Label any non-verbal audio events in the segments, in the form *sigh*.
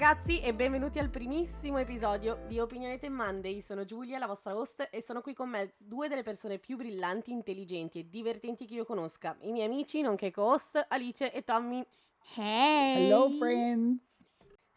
ragazzi e benvenuti al primissimo episodio di Opinionate Monday. Sono Giulia, la vostra host, e sono qui con me due delle persone più brillanti, intelligenti e divertenti che io conosca. I miei amici, nonché co-host, Alice e Tommy. Hey! Hello friends!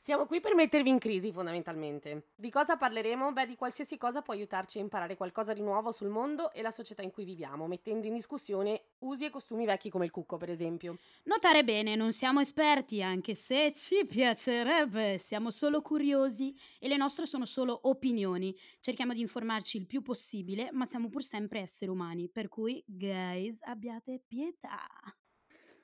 Siamo qui per mettervi in crisi, fondamentalmente. Di cosa parleremo? Beh, di qualsiasi cosa può aiutarci a imparare qualcosa di nuovo sul mondo e la società in cui viviamo, mettendo in discussione usi e costumi vecchi come il cucco, per esempio. Notare bene, non siamo esperti, anche se ci piacerebbe, siamo solo curiosi e le nostre sono solo opinioni. Cerchiamo di informarci il più possibile, ma siamo pur sempre esseri umani, per cui, guys, abbiate pietà.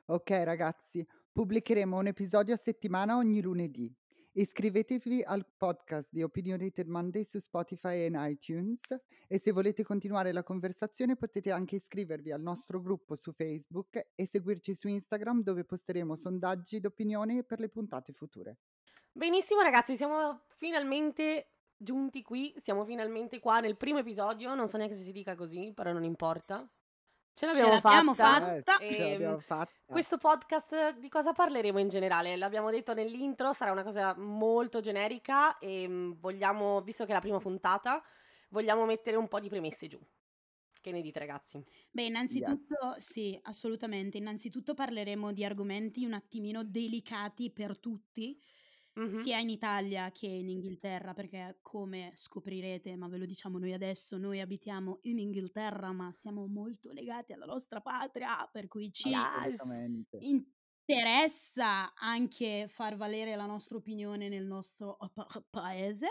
Ok ragazzi, pubblicheremo un episodio a settimana ogni lunedì. Iscrivetevi al podcast di Opinionated Monday su Spotify e iTunes e se volete continuare la conversazione potete anche iscrivervi al nostro gruppo su Facebook e seguirci su Instagram dove posteremo sondaggi d'opinione per le puntate future. Benissimo ragazzi, siamo finalmente giunti qui, siamo finalmente qua nel primo episodio, non so neanche se si dica così, però non importa. Ce l'abbiamo, l'abbiamo fatta. fatta. Eh, ce l'abbiamo fatta. Questo podcast di cosa parleremo in generale? L'abbiamo detto nell'intro, sarà una cosa molto generica e mm, vogliamo, visto che è la prima puntata, vogliamo mettere un po' di premesse giù. Che ne dite ragazzi? Beh, innanzitutto, sì, assolutamente. Innanzitutto parleremo di argomenti un attimino delicati per tutti, Mhm. sia in Italia che in Inghilterra, perché come scoprirete, ma ve lo diciamo noi adesso, noi abitiamo in Inghilterra, ma siamo molto legati alla nostra patria, per cui ci. Assolutamente. interessa anche far valere la nostra opinione nel nostro pa- *laughs* paese.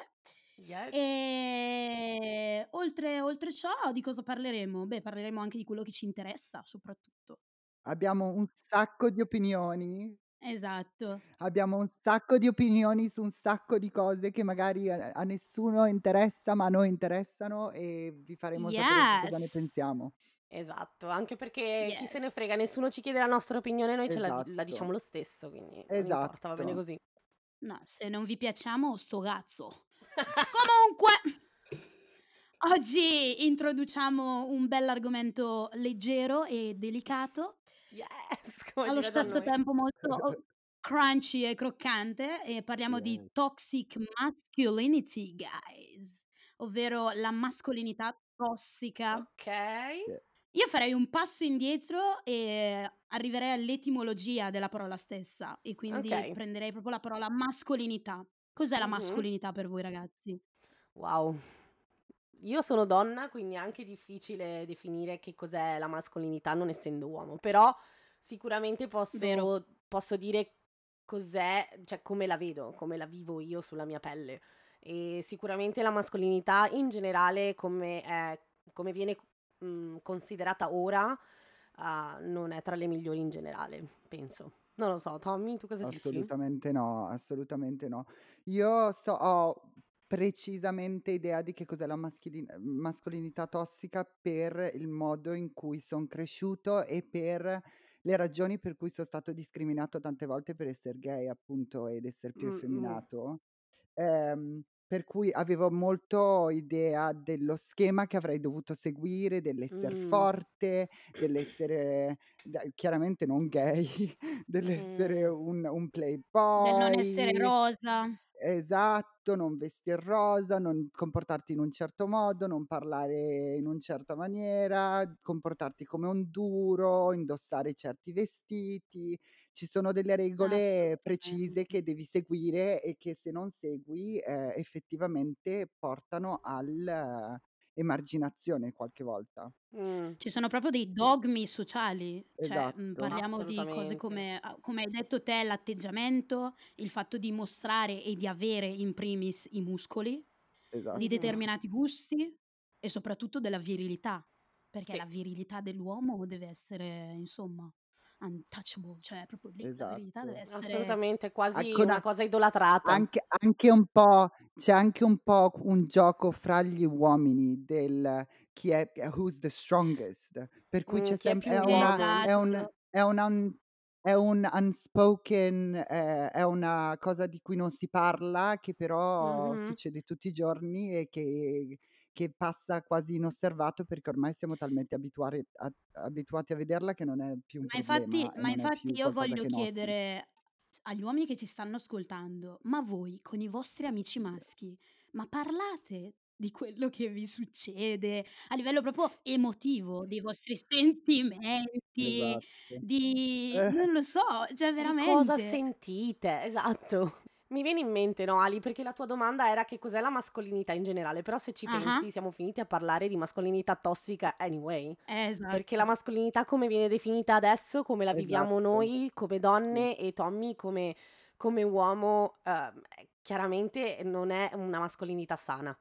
Yes. E oltre, oltre ciò, di cosa parleremo? Beh, parleremo anche di quello che ci interessa, soprattutto. Abbiamo un sacco di opinioni. Esatto. Abbiamo un sacco di opinioni su un sacco di cose che magari a, a nessuno interessa, ma a noi interessano e vi faremo sapere cosa ne pensiamo. Esatto, anche perché chi Yes. se ne frega, nessuno ci chiede la nostra opinione, noi ce la, la Esatto. diciamo lo stesso, quindi non importa, va bene Esatto. così. No, se non vi piacciamo, sto cazzo. *laughs* Comunque, oggi introduciamo un bell'argomento leggero e delicato, Yes, *laughs* come allo a stesso noi. tempo molto oh, *laughs* crunchy e croccante, e parliamo di Yes. toxic masculinity, guys, ovvero la mascolinità tossica. Ok. Sì. Io farei un passo indietro e arriverei all'etimologia della parola stessa e quindi Ok. prenderei proprio la parola mascolinità. Cos'è la Mhm. mascolinità per voi ragazzi? Wow. Io sono donna, quindi è anche difficile definire che cos'è la mascolinità non essendo uomo, però sicuramente posso, posso dire cos'è, cioè come la vedo, come la vivo io sulla mia pelle. E sicuramente la mascolinità in generale, come, è- come viene mm, considerata ora, ah, non è tra le migliori in generale, penso. Non lo so, Tommy, tu cosa dici? Assolutamente no, assolutamente no. Io so, ho precisamente idea di che cos'è la maschilin- mascolinità tossica per il modo in cui sono cresciuto e per le ragioni per cui sono stato discriminato tante volte per essere gay, appunto, ed essere più effeminato. Ehm, per cui avevo molto idea dello schema che avrei dovuto seguire, dell'essere Mm. forte, dell'essere da- chiaramente non gay, *laughs* dell'essere Mm. un, un Del non essere playboy. rosa. Esatto, non vestir rosa, non comportarti in un certo modo, non parlare in una certa maniera, comportarti come un duro, indossare certi vestiti. Ci sono delle regole precise che devi seguire e che se non segui eh, effettivamente portano all'emarginazione qualche volta. Mm. Ci sono proprio dei dogmi sociali, cioè mm, Esatto. parliamo di cose come, come hai detto te, l'atteggiamento, il fatto di mostrare e di avere in primis i muscoli, Esatto. di determinati gusti e soprattutto della virilità, perché Sì. la virilità dell'uomo deve essere, insomma, untouchable, cioè proprio lì la virilità deve Esatto. essere... Assolutamente, quasi Ecco, una una- cosa idolatrata. Anche, anche un po', c'è anche un po' un gioco fra gli uomini del chi è, who's the strongest, per cui Mm, c'è è sempre, è una, è un, Esatto. è un, un- è un unspoken, eh, è una cosa di cui non si parla, che però Mhm. succede tutti i giorni e che, che passa quasi inosservato perché ormai siamo talmente abituati a, abituati a vederla che non è più un Ma infatti, problema e ma infatti io voglio chiedere agli uomini che ci stanno ascoltando, ma voi con i vostri amici maschi, ma parlate di quello che vi succede a livello proprio emotivo, dei vostri sentimenti, Esatto. di Eh. non lo so, cioè Di cosa veramente. sentite, esatto. Mi viene in mente, no, Ali, perché la tua domanda era che cos'è la mascolinità in generale, però se ci Ah-ah. pensi siamo finiti a parlare di mascolinità tossica anyway, Esatto. perché la mascolinità come viene definita adesso, come la viviamo Esatto. noi come donne e Tommy come, come uomo, ehm, chiaramente non è una mascolinità sana.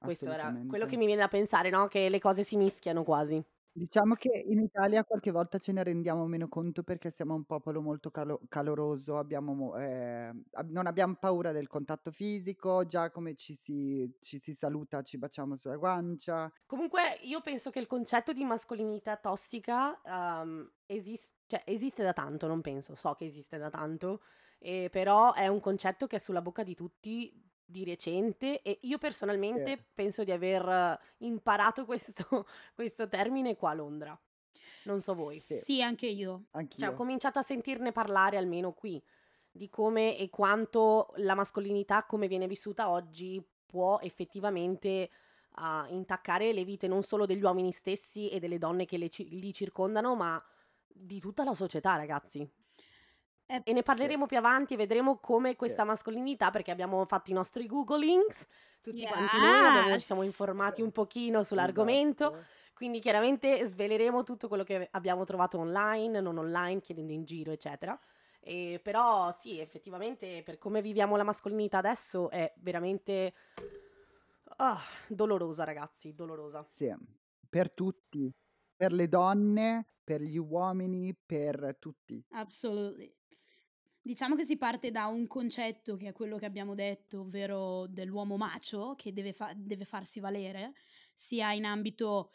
Questo era quello che mi viene da pensare, no? Che le cose si mischiano quasi. Diciamo che in Italia qualche volta ce ne rendiamo meno conto perché siamo un popolo molto calo- caloroso, abbiamo mo- eh, ab- non abbiamo paura del contatto fisico, già come ci si, ci si saluta ci baciamo sulla guancia. Comunque io penso che il concetto di mascolinità tossica ehm, esis- cioè, esiste da tanto, non penso, so che esiste da tanto, eh, però è un concetto che è sulla bocca di tutti di recente e io personalmente Sì. penso di aver eh, imparato questo, *laughs* questo termine qua a Londra. Non so voi. Sì. Sì, anche io. Cioè, ho Anch'io. cominciato a sentirne parlare almeno qui di come e quanto la mascolinità, come viene vissuta oggi, può effettivamente ah, intaccare le vite non solo degli uomini stessi e delle donne che le ci- li circondano, ma di tutta la società, ragazzi. Eh, E ne parleremo più avanti e vedremo come questa mascolinità, perché abbiamo fatto i nostri googlings, tutti quanti noi, abbiamo- ci siamo Yes. informati un pochino sull'argomento. Esatto. Quindi chiaramente sveleremo tutto quello che abbiamo trovato online, non online, chiedendo in giro, eccetera. E però sì, effettivamente per come viviamo la mascolinità adesso è veramente ah, dolorosa, ragazzi, dolorosa. Sì, per tutti, per le donne, per gli uomini, per tutti. Absolutely. Diciamo che si parte da un concetto che è quello che abbiamo detto, ovvero dell'uomo macio che deve, fa- deve farsi valere, sia in ambito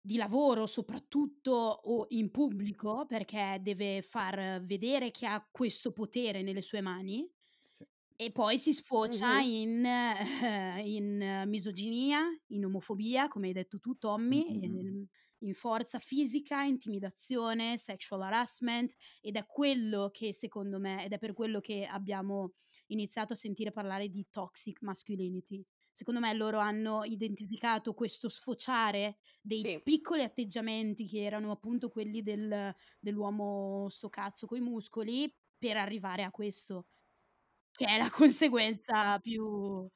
di lavoro soprattutto o in pubblico, perché deve far vedere che ha questo potere nelle sue mani. Sì. E poi si sfocia Mhm. in, eh, in misoginia, in omofobia, come hai detto tu, Tommy, Mm, mm, mm. In, forza fisica, intimidazione, sexual harassment, ed è quello che secondo me, ed è per quello che abbiamo iniziato a sentire parlare di toxic masculinity. Secondo me loro hanno identificato questo sfociare dei Sì. piccoli atteggiamenti che erano appunto quelli del, dell'uomo sto cazzo coi muscoli per arrivare a questo che è la *laughs* conseguenza più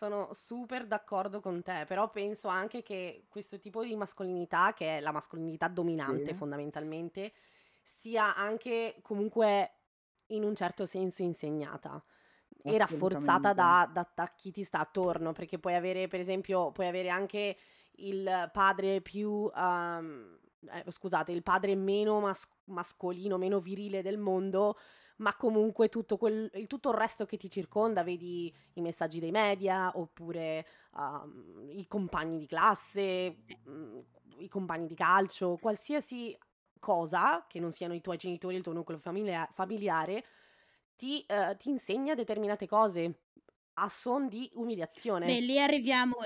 Sono super d'accordo con te, però penso anche che questo tipo di mascolinità, che è la mascolinità dominante Sì. fondamentalmente, sia anche comunque in un certo senso insegnata e rafforzata da, da, da chi ti sta attorno, perché puoi avere, per esempio, puoi avere anche il padre più, ehm, eh, scusate, il padre meno mas- mascolino, meno virile del mondo, ma comunque tutto, quel, il, tutto il resto che ti circonda, vedi i messaggi dei media, oppure um, i compagni di classe, mm, i compagni di calcio, qualsiasi cosa che non siano i tuoi genitori, il tuo nucleo familia- familiare, ti, eh, ti insegna determinate cose a son di umiliazione. Beh, lì arriviamo,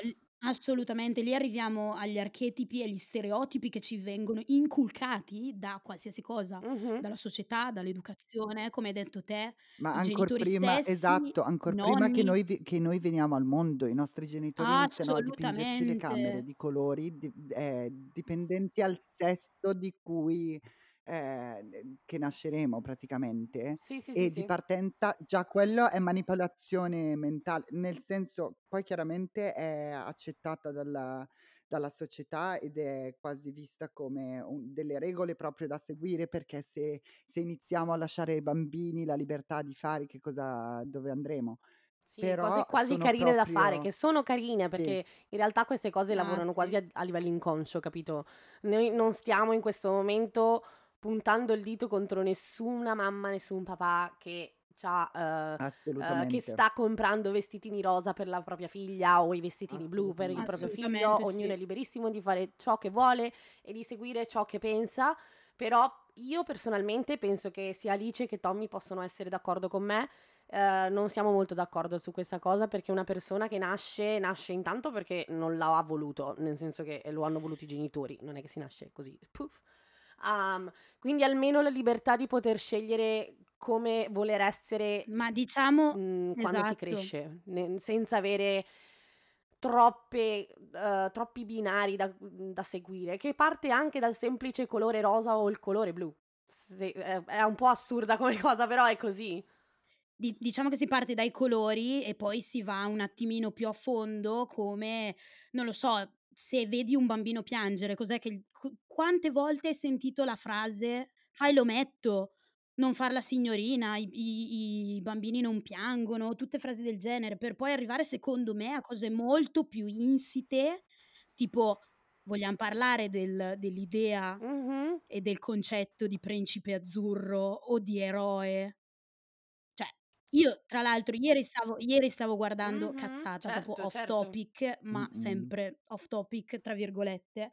assolutamente, lì arriviamo agli archetipi e agli stereotipi che ci vengono inculcati da qualsiasi cosa, Mhm. dalla società, dall'educazione, come hai detto te, Ma i ancora genitori prima, stessi, esatto, i ancora prima che nonni. noi, vi- che noi veniamo al mondo, i nostri genitori iniziano a dipingerci le camere Assolutamente. di colori di- eh, dipendenti al sesto di cui eh, che nasceremo praticamente. Sì, sì, e sì, di partenza già quello è manipolazione mentale, nel senso poi chiaramente è accettata dalla, dalla società ed è quasi vista come un- delle regole proprio da seguire perché se, se iniziamo a lasciare ai bambini la libertà di fare che cosa, dove andremo. Sì, Però cose quasi carine da fare, proprio- che sono carine Sì. perché in realtà queste cose Ah, lavorano sì. quasi a, a livello inconscio, capito? Noi non stiamo in questo momento puntando il dito contro nessuna mamma, nessun papà che, c'ha, eh, Assolutamente. che sta comprando vestitini rosa per la propria figlia o i vestitini blu per il proprio figlio. Assolutamente Ognuno sì. è liberissimo di fare ciò che vuole e di seguire ciò che pensa. Però io personalmente penso che sia Alice che Tommy possono essere d'accordo con me. Eh, non siamo molto d'accordo su questa cosa perché una persona che nasce, nasce intanto perché non l'ha voluto, nel senso che lo hanno voluto i genitori, non è che si nasce così, *laughs* puff. Um, quindi almeno la libertà di poter scegliere come voler essere Ma diciamo mhmm, quando si esatto. cresce, ne senza avere troppe uhm, troppi binari da da seguire, che parte anche dal semplice colore rosa o il colore blu. Se è è un po' assurda come *laughs* cosa, però è così. Di diciamo che si parte dai colori e poi si va un attimino più a fondo come, non lo so, se vedi un bambino piangere, cos'è che il quante volte hai sentito la frase: "Fai l'ometto, non far la signorina, i i i bambini non piangono", tutte frasi del genere, per poi arrivare secondo me a cose molto più insite, tipo vogliam parlare del dell'idea Mh-mh. e del concetto di principe azzurro o di eroe? Cioè, io tra l'altro ieri stavo ieri stavo guardando Mh-mh. cazzata, proprio Certo, off certo. topic, ma sempre "off topic" tra virgolette,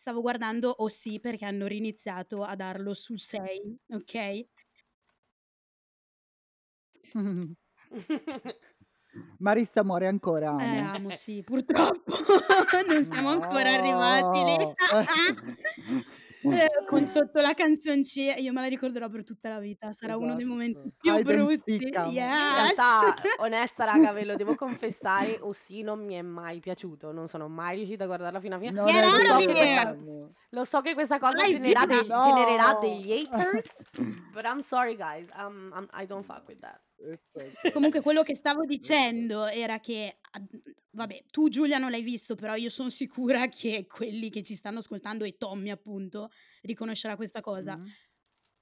stavo guardando OC perché hanno riniziato a darlo sul 6, okay? *laughs* Marissa muore ancora, Eh, amo. amo, sì, *laughs* purtroppo *laughs* non siamo ancora arrivati lì. No. Eh, *laughs* con sotto la canzonci io me la ricorderò per tutta la vita, sarà uno dei momenti Esatto. *laughs* più Hide brutti. Io in Yes! realtà, *laughs* onesta raga, ve lo devo confessare, OC non mi è mai piaciuto, non sono mai riuscita a guardarla fino a fine. È Lo so questa lo so che questa cosa genererà No. degli haters, but I'm sorry guys, um, I'm I don't fuck with that. Esatto. Comunque quello che stavo dicendo era che ad vabbè, tu Giulia non l'hai visto, però io son sicura che quelli che ci stanno ascoltando e Tommy appunto, riconoscerà questa cosa. Mh.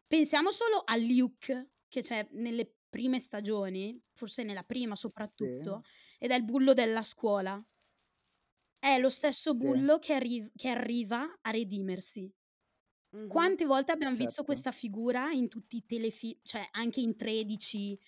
Pensiamo solo a Luke che c'è nelle prime stagioni, forse nella prima Sì. soprattutto, ed è il bullo della scuola. È lo stesso Sì. bullo che arriv che arriva a redimersi. Mh-mh. Quante volte abbiam visto Certo. questa figura in tutti i telefi cioè anche in 13,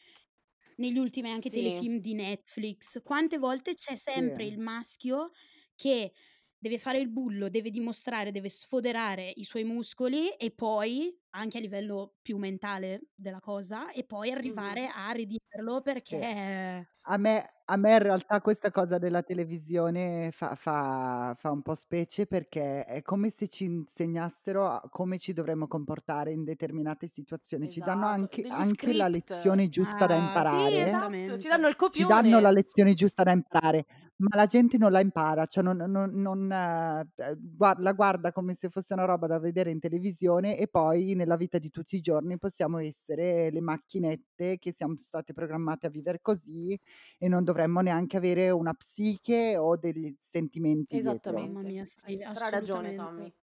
negli ultimi anche Sì. telefilm di Netflix, quante volte c'è sempre Sì. il maschio che deve fare il bullo, deve dimostrare, deve sfoderare i suoi muscoli e poi, anche a livello più mentale della cosa, e poi Mh-mh. arrivare a redimerlo Sì. perché A me a me in realtà questa cosa della televisione fa fa fa un po' specie perché è come se ci insegnassero a come ci dovremmo comportare in determinate situazioni. Ci danno Esatto, anche degli anche la script. lezione giusta da Ah, sì, Sì, imparare. esatto, ci esattamente. danno il Ci danno la copione. lezione giusta da imparare, ma la gente non la impara, cioè non non non ehm, gua la guarda come se fosse una roba da vedere in televisione e poi nella vita di tutti i giorni possiamo essere le macchinette che siam state programmate a viver così e non dovremmo neanche avere una psiche o degli sentimenti dietro. Mamma Esattamente. mia, Hai sì, straragione Tommy. assolutamente.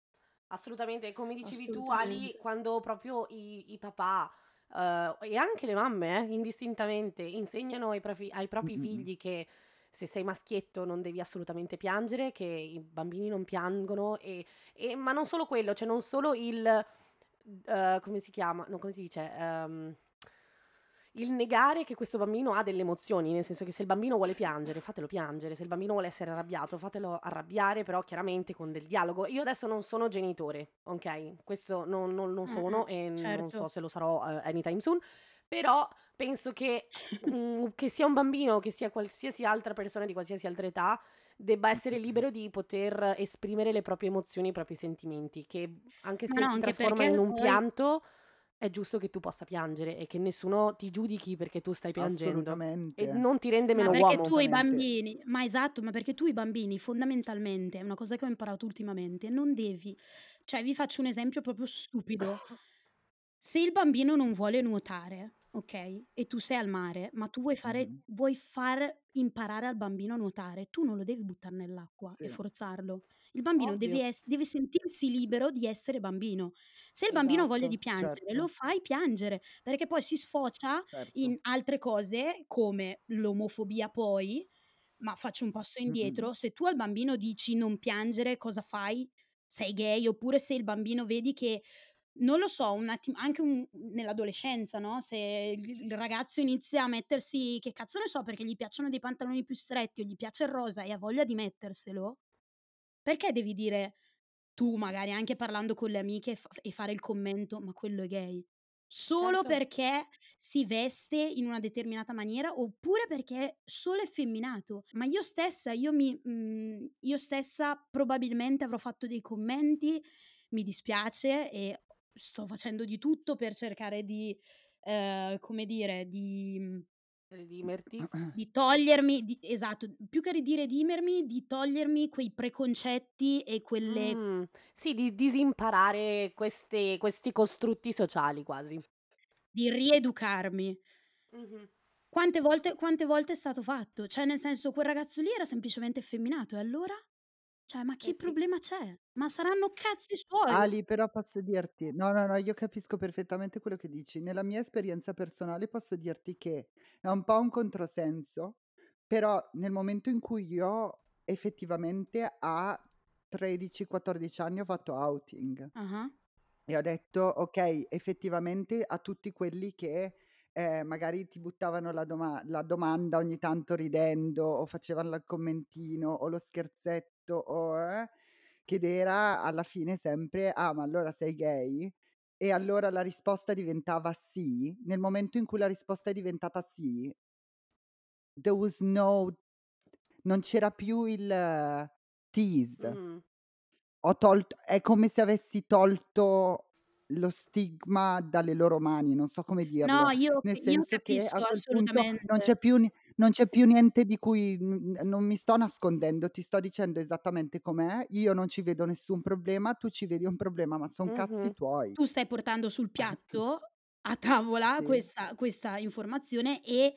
Assolutamente, come dicevi tu Ali, Assolutamente. quando proprio i i papà, uhm, e anche le mamme eh, indistintamente, insegnano ai profi ai propri Mh-mh-mh. figli che se sei maschietto non devi assolutamente piangere, che i bambini non piangono e e ma non solo quello, cioè non solo il uhm, come si chiama? No, come si dice? Ehm, il negare che questo bambino ha delle emozioni, nel senso che se il bambino vuole piangere, fatelo piangere, se il bambino vuole essere arrabbiato, fatelo arrabbiare, però chiaramente con del dialogo. Io adesso non sono genitore, okay, questo non non lo sono Mh-mh, e non so certo. se lo sarò, uhm, anytime soon, però penso che, mhmm, che sia un bambino, che sia qualsiasi altra persona di qualsiasi altra età, debba essere libero di poter esprimere le proprie emozioni, i propri sentimenti, che anche se no, si anche trasformano in un poi pianto, è giusto che tu possa piangere e che nessuno ti giudichi perché tu stai piangendo e non ti rende Ma meno perché uomo. tu i bambini ma esatto, ma perché tu i bambini fondamentalmente, è una cosa che ho imparato ultimamente, non devi cioè vi faccio un esempio proprio stupido. Se il bambino non vuole nuotare, okay, e tu sei al mare, ma tu vuoi fare Mh-mh. vuoi far imparare al bambino a nuotare, tu non lo devi buttar nell'acqua e Sì. forzarlo. Il bambino deve ess deve sentirsi libero di essere bambino. Se il bambino ha voglia di Esatto. piangere, lo Certo. fai piangere, perché poi si sfocia in Certo. altre cose come l'omofobia poi, ma faccio un passo Mh-mh. indietro, se tu al bambino dici: "Non piangere", cosa fai? Sei gay, oppure se il bambino vedi che non lo so, un attim anche un nell'adolescenza, no, se il il ragazzo inizia a mettersi che cazzo ne so, perché gli piacciono dei pantaloni più stretti o gli piace il rosa e ha voglia di metterselo, perché devi dire tu, magari anche parlando con le amiche e f e fare il commento: "Ma quello è gay." Solo Certo. perché si veste in una determinata maniera, oppure perché è solo effeminato. Ma io stessa, io mi mhmm, io stessa probabilmente avrò fatto dei commenti, mi dispiace e sto facendo di tutto per cercare di, ehm, come dire, di mhmm Redimerti? di togliermi di esatto, più che di redimermi, di togliermi quei preconcetti e quelle Mh, sì, di disimparare queste questi costrutti sociali quasi. di rieducarmi. Mh-mh. Quante volte quante volte è stato fatto? Cioè, nel senso, quel ragazzo lì era semplicemente effeminato e allora? Cioè, ma Eh che sì. problema c'è? Ma saranno cazzi suoi. Ali, però posso dirti no, no, no, io capisco perfettamente quello che dici. Nella mia esperienza personale posso dirti che è un po' un controsenso, però nel momento in cui io effettivamente a 13, 14 anni ho fatto outing Ah-ah. e ho detto: "Okay, effettivamente a tutti quelli che, ehm, magari ti buttavano la doma la domanda ogni tanto ridendo o facevan la il commentino o lo scherzetto o eh, che era alla fine sempre: "Ah, ma allora sei gay?" E allora la risposta diventava sì, nel momento in cui la risposta è diventata sì there was no non c'era più il tease. Mh. Ho tolt è come se avessi tolto lo stigma dalle loro mani, non so come dirlo. No, io Nel io senso che a capisco quel punto non assolutamente. c'è più non c'è più niente di cui n non mi sto nascondendo, ti sto dicendo esattamente com'è, io non ci vedo nessun problema, tu ci vedi un problema, ma son cazzi Mh-mh. tuoi. Tu stai portando sul *laughs* piatto, a tavola, Sì. questa questa informazione e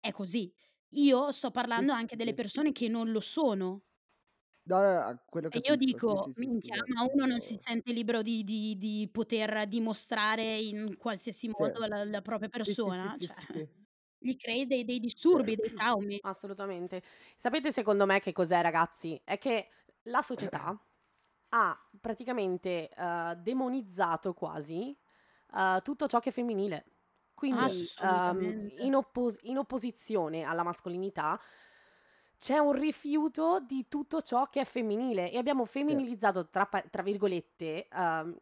è così. Io sto Sì, parlando anche delle sì. persone che non lo sono. No, no, no, quello E io capisco, sì, dico: sì, sì, "Minchia, ma uno non si sente libero di di di poter dimostrare in qualsiasi Sì. modo la la propria Sì, sì, sì, persona?" sì, Cioè, sì, sì. Gli crei dei dei disturbi, dei traumi. Assolutamente. Sapete secondo me che cos'è ragazzi? È che la società ha praticamente, uhm, demonizzato quasi, uhm, tutto ciò che è femminile. Quindi, uhm, Assolutamente. in oppos in opposizione alla mascolinità c'è un rifiuto di tutto ciò che è femminile e abbiamo Sì. femminilizzato tra pa tra virgolette, uhm,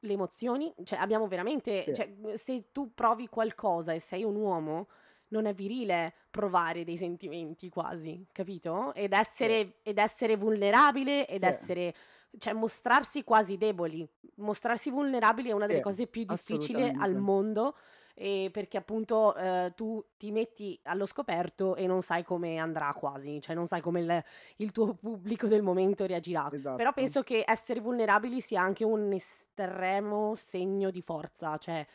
le emozioni, cioè abbiamo veramente Sì. cioè, mhmm, se tu provi qualcosa e sei un uomo, non è virile provare dei sentimenti quasi, capito? Ed Sì. essere ed essere vulnerabile ed Sì. essere cioè mostrarsi quasi deboli. Mostrarsi vulnerabili è una delle Sì, cose più difficili al mondo, ehm, perché appunto, uhm, tu ti metti allo scoperto e non sai come andrà quasi, cioè non sai come il il tuo pubblico del momento reagirà. Però Esatto. penso che essere vulnerabili sia anche un estremo segno di forza, cioè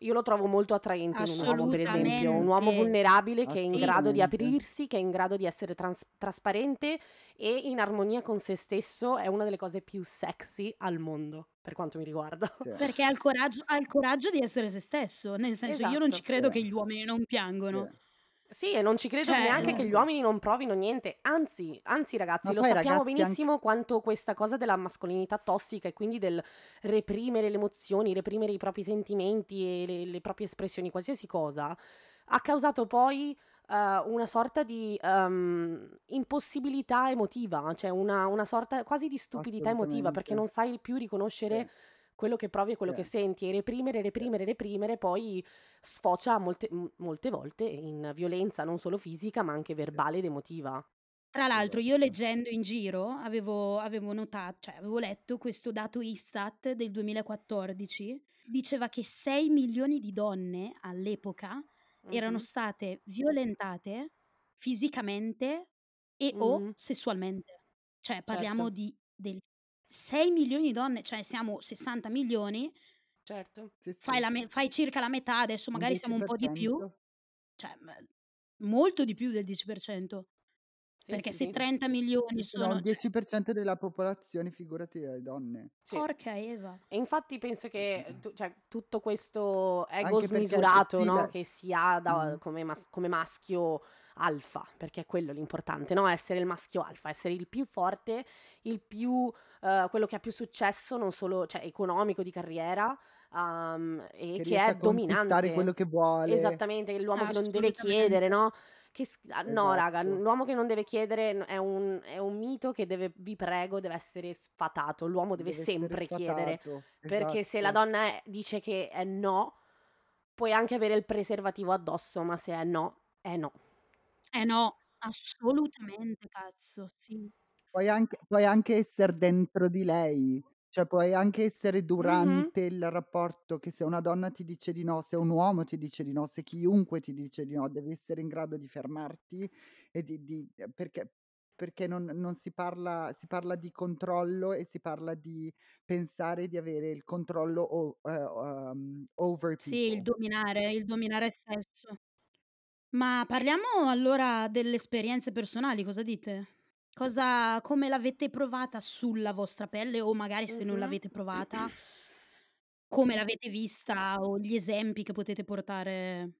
io lo trovo molto attraente in un uomo per esempio, un uomo vulnerabile che è in grado di aprirsi, che è in grado di essere trans trasparente e in armonia con se stesso, è una delle cose più sexy al mondo, per quanto mi riguarda. Sì. Perché ha il coraggio ha il coraggio di essere se stesso, nel senso io non ci Esatto. credo Sì. che gli uomini non piangono. Sì. Sì, e non ci credo Cioè, neanche che ehm gli uomini non provino niente, anzi anzi ragazzi Ma lo sappiamo ragazzi anche benissimo quanto questa cosa della mascolinità tossica e quindi del reprimere le emozioni, reprimere i propri sentimenti e le le proprie espressioni, qualsiasi cosa, ha causato poi, uhm, una sorta di, uhm, impossibilità emotiva, cioè una una sorta quasi di stupidità emotiva, perché non sai più riconoscere Sì. Quello che provi e quello Sì. che senti e reprimere, reprimere, reprimere poi sfocia molte m molte volte in violenza non solo fisica, ma anche verbale ed emotiva. Tra l'altro io leggendo in giro avevo avevo nota cioè avevo letto questo dato Istat del 2014, diceva che 6.000.000 di donne all'epoca erano Mh-mh. state violentate fisicamente e o Mh-mh. sessualmente. Cioè parliamo Certo. di del 6.000.000 di donne, cioè siamo 60.000.000 Certo. Sì, fai sì. la me fai circa la metà, adesso magari siamo un po' di più, 10%. cioè molto di più del 10%. Sì, Perché se sì. 30.000.000 Sì, sì, no, sono il cioè 10% della popolazione, figurati le donne. Porca Eva. E infatti penso che tu cioè tutto questo ego Anche smisurato, no, che si ha da come mas come maschio alfa, perché è quello l'importante, no, essere il maschio alfa, essere il più forte, il più uhm, quello che ha più successo, non solo cioè economico, di carriera, uhm, e Che che è a conquistare quello dominante. che vuole. Esattamente, l'uomo che non deve chiedere, no, che s a no raga, Esatto. l'uomo che non deve chiedere è un è un mito che deve vi prego, deve essere sfatato. L'uomo deve Deve sempre chiedere, sfatato, perché se la esatto. donna è dice che è no, puoi anche avere il preservativo addosso, ma se è no, è no. Eh no, assolutamente cazzo, sì. Puoi anche puoi anche esser dentro di lei, Cioè puoi anche essere Mh-mh. durante il rapporto che se una donna ti dice di no, se un uomo ti dice di no, se chiunque ti dice di no, devi essere in grado di fermarti e di di ehm, perché perché non non si parla si parla di controllo e si parla di pensare di avere il controllo o ehm, uhm, over Sì, il people. dominare, il dominare stesso. Ma parliamo allora delle esperienze personali, cosa dite? Cosa come l'avete provata sulla vostra pelle o magari se non Mh-mh. l'avete provata come l'avete vista o gli esempi che potete portare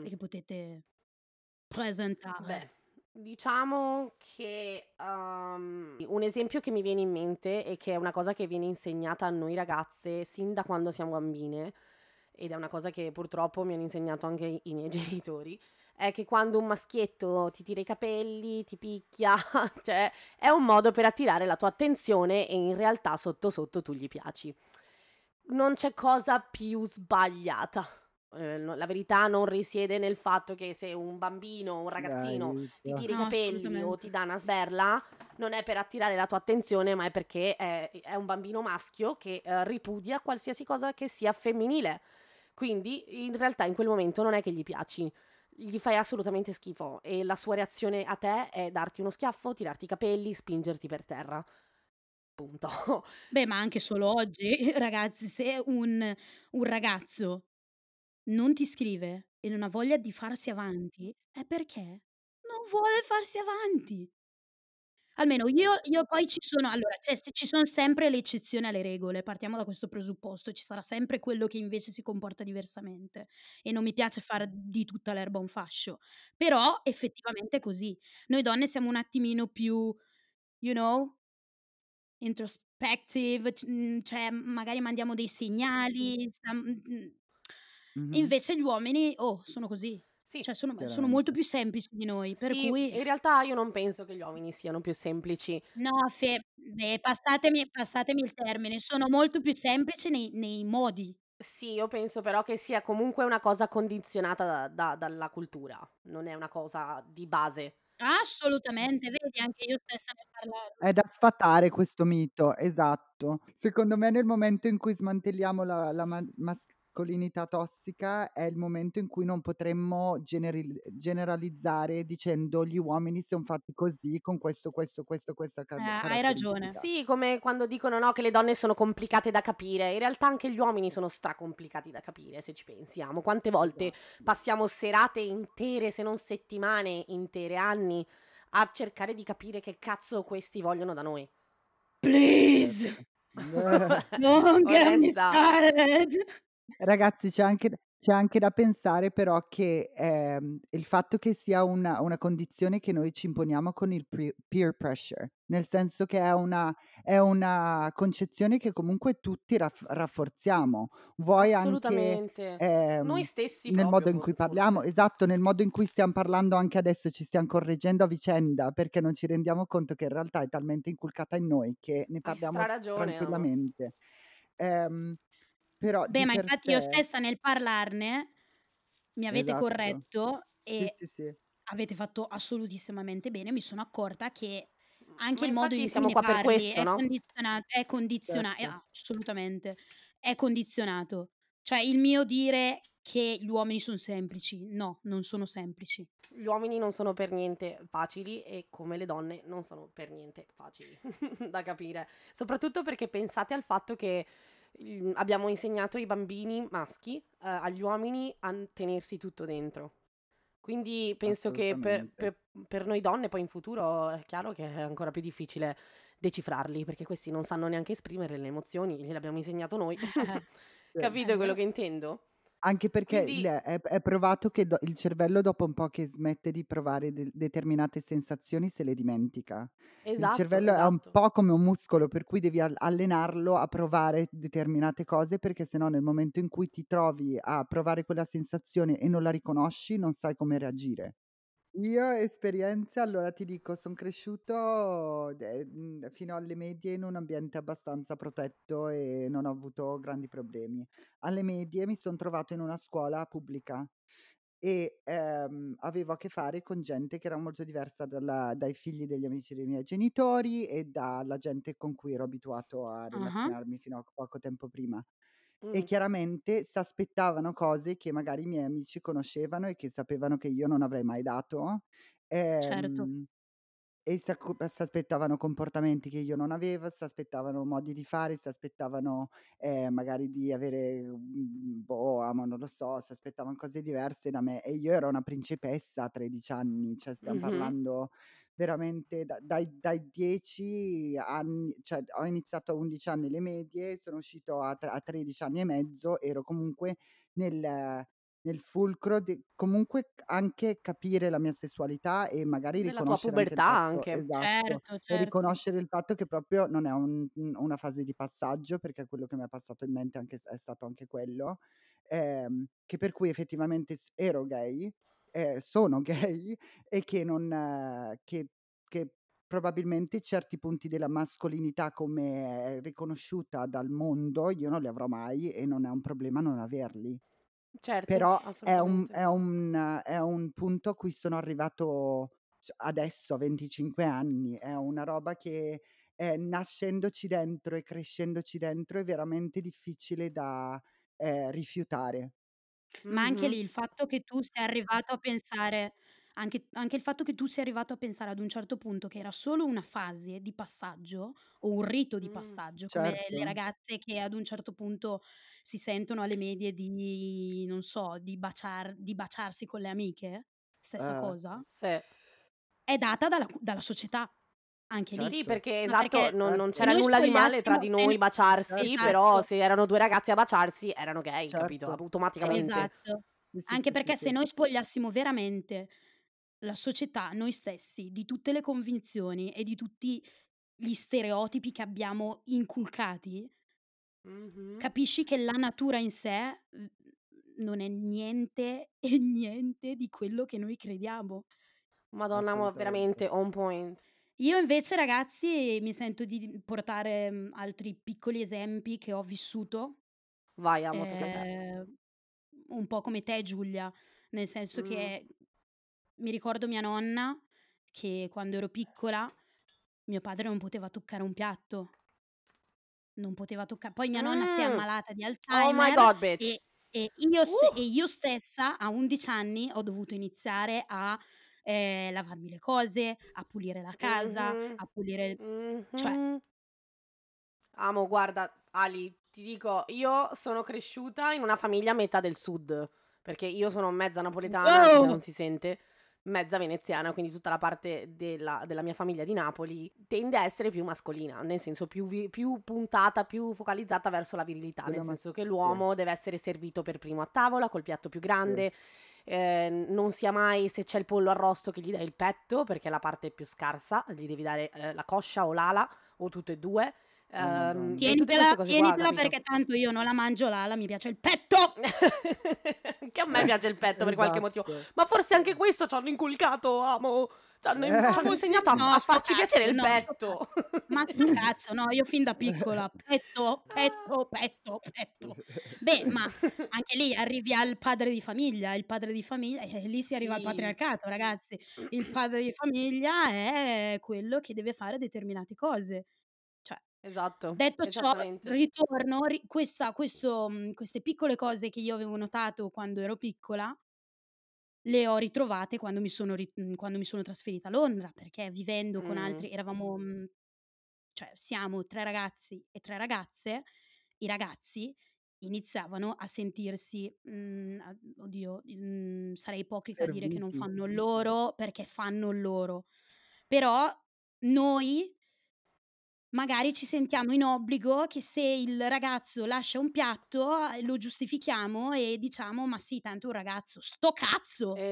e Mh. che potete presentare? Beh, diciamo che, uhm, un esempio che mi viene in mente e che è una cosa che viene insegnata a noi ragazze sin da quando siamo bambine, ed è una cosa che purtroppo mi hanno insegnato anche i i miei *laughs* genitori, è che quando un maschietto ti tira i capelli, ti picchia, *laughs* cioè è un modo per attirare la tua attenzione e in realtà sotto sotto tu gli piaci. Non c'è cosa più sbagliata. No la verità non risiede nel fatto che se un bambino o un ragazzino ti tira i No, capelli o ti dà 'na sberla, non è per attirare la tua attenzione, ma è perché è è un bambino maschio che, ehm, ripudia qualsiasi cosa che sia femminile. Quindi in realtà in quel momento non è che gli piaci, gli fai assolutamente schifo e la sua reazione a te è darti uno schiaffo, tirarti i capelli, spingerti per terra. Punto. *laughs* Beh, ma anche solo oggi, *laughs* ragazzi, se un un ragazzo non ti scrive e non ha voglia di farsi avanti, è perché non vuole farsi avanti. Almeno io io poi ci sono allora, cioè se ci son sempre le eccezioni alle regole, partiamo da questo presupposto, ci sarà sempre quello che invece si comporta diversamente e non mi piace far di tutta l'erba un fascio, però effettivamente è così. Noi donne siamo un attimino più, you know, introspective, c mhmm, cioè magari mandiamo dei segnali, stam mhmm, Mh-mh. invece gli uomini, oh, sono così. Sì. Cioè sono sono molto Chiaramente. più semplici di noi, per Sì, cui in realtà io non penso che gli uomini siano più semplici. No, fe beh, passatemi passatemi il termine, sono molto più semplici nei nei modi. Sì, io penso però che sia comunque una cosa condizionata da da dalla cultura, non è una cosa di base. Assolutamente, vedi anche io stessa nel È parlarne. da sfatare questo mito, esatto. Secondo me nel momento in cui smantelliamo la la ma mascolinità tossica è il momento in cui non potremmo generil generalizzare dicendo: "Gli uomini son fatti così con questo, questo, questo, questa Eh, cad hai ragione. caratteristica". Sì, come quando dicono, no, che le donne sono complicate da capire. In realtà anche gli uomini sono stracomplicati da capire, se ci pensiamo. Quante volte Esatto. passiamo serate intere, se non settimane intere, anni, a cercare di capire che cazzo questi vogliono da noi. Please. Don't get me started. Ragazzi c'è anche c'è anche da pensare però che, ehm, il fatto che sia una una condizione che noi ci imponiamo con il pre peer pressure, nel senso che è una è una concezione che comunque tutti raff rafforziamo. Vuoi anche, Assolutamente. Noi ehm, stessi nel proprio modo in for cui parliamo forse. esatto, nel modo in cui stiam parlando anche adesso, ci stiam correggendo a vicenda, perché non ci rendiamo conto che in realtà è talmente inculcata in noi che ne Hai parliamo straragione, amo. tranquillamente. Ehm, però Beh, di ma per infatti io sé stessa nel parlarne mi avete Esatto. corretto Sì, e sì, sì. avete fatto assolutissimamente bene. Mi sono accorta che anche ma il modo infatti in cui siamo ne qua per parli questo, è no? condiziona è condiziona e Certo. assolutamente, è condizionato. Cioè il mio dire che gli uomini son semplici, no, non sono semplici. Gli uomini non sono per niente facili e come le donne non sono per niente facili *laughs* da capire. Soprattutto perché pensate al fatto che, abbiamo insegnato ai bambini maschi, uhm, agli uomini a tenersi tutto dentro. Quindi penso che pe Assolutamente. pe per noi donne poi in futuro è chiaro che è ancora più difficile decifrarli, perché questi non sanno neanche esprimere le emozioni, gliele abbiamo insegnato noi. È *laughs* *laughs* Capito quello che intendo? Anche perché il Quindi è è provato che do il cervello dopo un po' che smette di provare del determinate sensazioni se le dimentica. Il Esatto, cervello è un esatto. po' come un muscolo, per cui devi al allenarlo a provare determinate cose, perché se no nel momento in cui ti trovi a provare quella sensazione e non la riconosci, non sai come reagire. Io esperienze, allora ti dico, son cresciuto mhmm, fino alle medie in un ambiente abbastanza protetto e non ho avuto grandi problemi. Alle medie mi son trovato in una scuola pubblica e, ehm, avevo a che fare con gente che era molto diversa dalla dai figli degli amici dei miei genitori e dalla gente con cui ero abituato a Ah-ah. relazionarmi fino a poco tempo prima. E chiaramente s'aspettavano cose che magari i miei amici conoscevano e che sapevano che io non avrei mai dato, Certo. ehm, e s'acco s'aspettavano comportamenti che io non avevo, s'aspettavano modi di fare, s'aspettavano, ehm, magari di avere, mhmm, boh, amo non lo so, s'aspettavan cose diverse da me e io ero una principessa a 13 anni, cioè stiam Mh-mh. parlando veramente da dai dai 10 anni cioè ho iniziato a 11 anni le medie, sono uscito a a 13 anni e mezzo, ero comunque nel nel fulcro di comunque anche capire la mia sessualità e magari Nella tua riconoscere anche il pubertà fatto anche. esatto, Certo, e certo. riconoscere il fatto che proprio non è un un una fase di passaggio, perché quello che mi è passato in mente anche è stato anche quello, ehm, che per cui effettivamente ero gay, ehm, sono gay *laughs* e che non che che probabilmente certi punti della mascolinità come è riconosciuta dal mondo, io non li avrò mai e non è un problema non averli. Certo, Però è un è un è un punto a cui sono arrivato adesso a 25 anni, è una roba che, ehm, nascendoci dentro e crescendoci dentro è veramente difficile da, ehm, rifiutare. Ma anche Mh-mh. lì il fatto che tu sia arrivato a pensare anche anche il fatto che tu sia arrivato a pensare ad un certo punto che era solo una fase di passaggio o un rito di Mh. passaggio, come le Certo. ragazze che ad un certo punto si sentono alle medie di non so, di baciar di baciarsi con le amiche, stessa Eh. cosa Sì. è data dalla cu dalla società, anche lì. Sì, Certo. perché Ma esatto, perché non non se c'era noi nulla di male tra di se noi baciarsi, Certo. però esatto. se erano 2 ragazzi a baciarsi erano gay, capito, Certo, automaticamente. certo. Esatto. Sì, Anche sì, sì, perché se sì. noi spogliassimo veramente la società, noi stessi, di tutte le convinzioni e di tutti gli stereotipi che abbiamo inculcati Mh-mh. capisci che la natura in sé, mhmm, non è niente e niente di quello che noi crediamo. Madonna, ma veramente on point. Io invece ragazzi mi sento di d portare, mhmm, altri piccoli esempi che ho vissuto. Vai, amo, a te. Ehm, un po' come te Giulia, nel senso Mh. che mi ricordo mia nonna che quando ero piccola mio padre non poteva toccare un piatto. Non poteva tocca poi mia nonna si è Mh. ammalata di Oh my Alzheimer God, bitch. e e io ste e Uh! io stessa a 11 anni ho dovuto iniziare a, ehm, lavarmi le cose, a pulire la casa, Mh-mh. a pulire cioè Mh-mh. Amo, guarda, Ali, ti dico, io sono cresciuta in una famiglia a metà del sud, perché io sono mezza napoletana, se non si sente, mezza veneziana, quindi tutta la parte della della mia famiglia di Napoli tende a essere più mascolina, nel senso più vi più puntata, più focalizzata verso la virilità, nel senso che sì. l'uomo deve essere servito per primo a tavola, col piatto più Sì. Ehm, non sia mai se c'è il pollo arrosto che gli dai il petto, perché è la parte più scarsa, gli devi dare, ehm, la coscia o l'ala o tutte e 2, Oh ehm, e madonna. tutte Tienitela qua, tienitela capito? perché tanto io non la mangio l'ala, mi piace il petto! *laughs* Anche a me piace il petto per qualche motivo, Esatto. ma forse anche questo c'hanno inculcato, amo, c'hanno in Eh. c'hanno insegnato a No, a farci piacere cazzo, il no, petto. *laughs* Ma sto cazzo, no, io fin da piccola petto, petto, petto, petto. Beh, ma anche lì arrivi al padre di famiglia, il padre di famiglia eh, lì si arriva al Sì. patriarcato ragazzi. Il *clears throat* padre di famiglia è quello che deve fare determinate cose. Cioè, Esatto, detto ciò, ritorno ri questa questo mhmm, queste piccole cose che io avevo notato quando ero piccola le ho ritrovate quando mi sono ri mhmm, quando mi sono trasferita a Londra, perché vivendo con Mh. altri eravamo, mhmm, cioè siamo 3 ragazzi e 3 ragazze, i ragazzi iniziavano a sentirsi, mhmm, a oddio, mhmm, sarei ipocrita a dire che non Serviti. fanno il loro, perché fanno il loro. Però noi magari ci sentiamo in obbligo che se il ragazzo lascia un piatto, ehm, lo giustifichiamo e diciamo: "Ma sì, tanto è un ragazzo". Sto cazzo!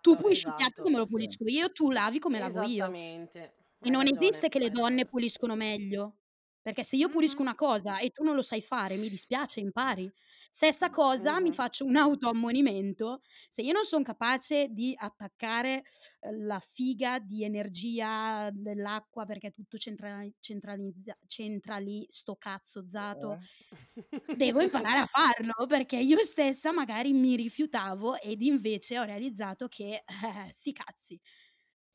Tu Esatto, pulisci il piatto esatto. come lo pulisco io, tu lavi come lavo io. Esattamente, E hai non ragione, esiste che le hai donne ragione. puliscono meglio, perché se io pulisco Mh-mh. una cosa e tu non lo sai fare, mi dispiace, impari. Stessa cosa, mi Mh-mh. faccio un autoammonimento, se io non son capace di attaccare, ehm, la figa di energia dell'acqua perché è tutto centrali centralizza centrali sto cazzozzato, Eh? devo imparare a farlo, perché io stessa magari mi rifiutavo ed invece ho realizzato che, eh, sti cazzi.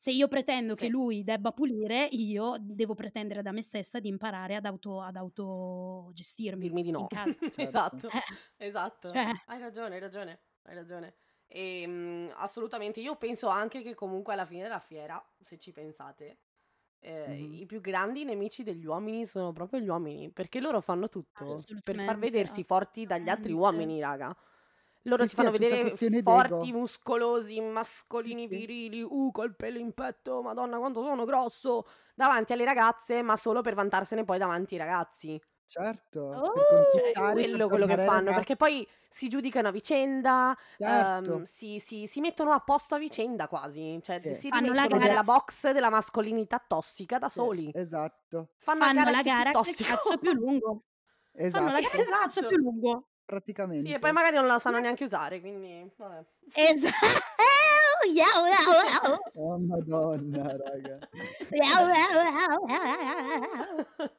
Se io pretendo che Sì. lui debba pulire, io devo pretendere da me stessa di imparare ad auto ad autogestirmi Dirmi di no. *laughs* Certo. Esatto, Eh. esatto. Cioè Hai ragione, hai ragione, hai ragione. Ehm, assolutamente. Io penso anche che comunque alla fine della fiera, se ci pensate, ehm, Mh-mh. i più grandi nemici degli uomini sono proprio gli uomini, perché loro fanno tutto per far vedersi forti dagli altri uomini, raga. Loro Sì, si fanno vedere forti, d'ego. muscolosi, mascolini, sì. virili, uh, col pelo in petto, madonna quanto sono grosso, davanti alle ragazze, ma solo per vantarsene poi davanti ai ragazzi. Certo, per Oh! Cioè, quello quello che fanno, ragazzi. perché poi si giudicano a vicenda, Certo. ehm, si si si mettono a posto a vicenda quasi, cioè Sì. si Fanno la gara nella box della mascolinità tossica da Sì, soli. esatto. Fanno Fanno gara la più gara che il tossico. cazzo è più lungo. Fanno la Esatto. gara Esatto. più lungo. Sì, e poi Praticamente. magari non la sanno neanche usare, quindi vabbè. Esa *laughs* Yau, yau, yau. Oh madonna, raga.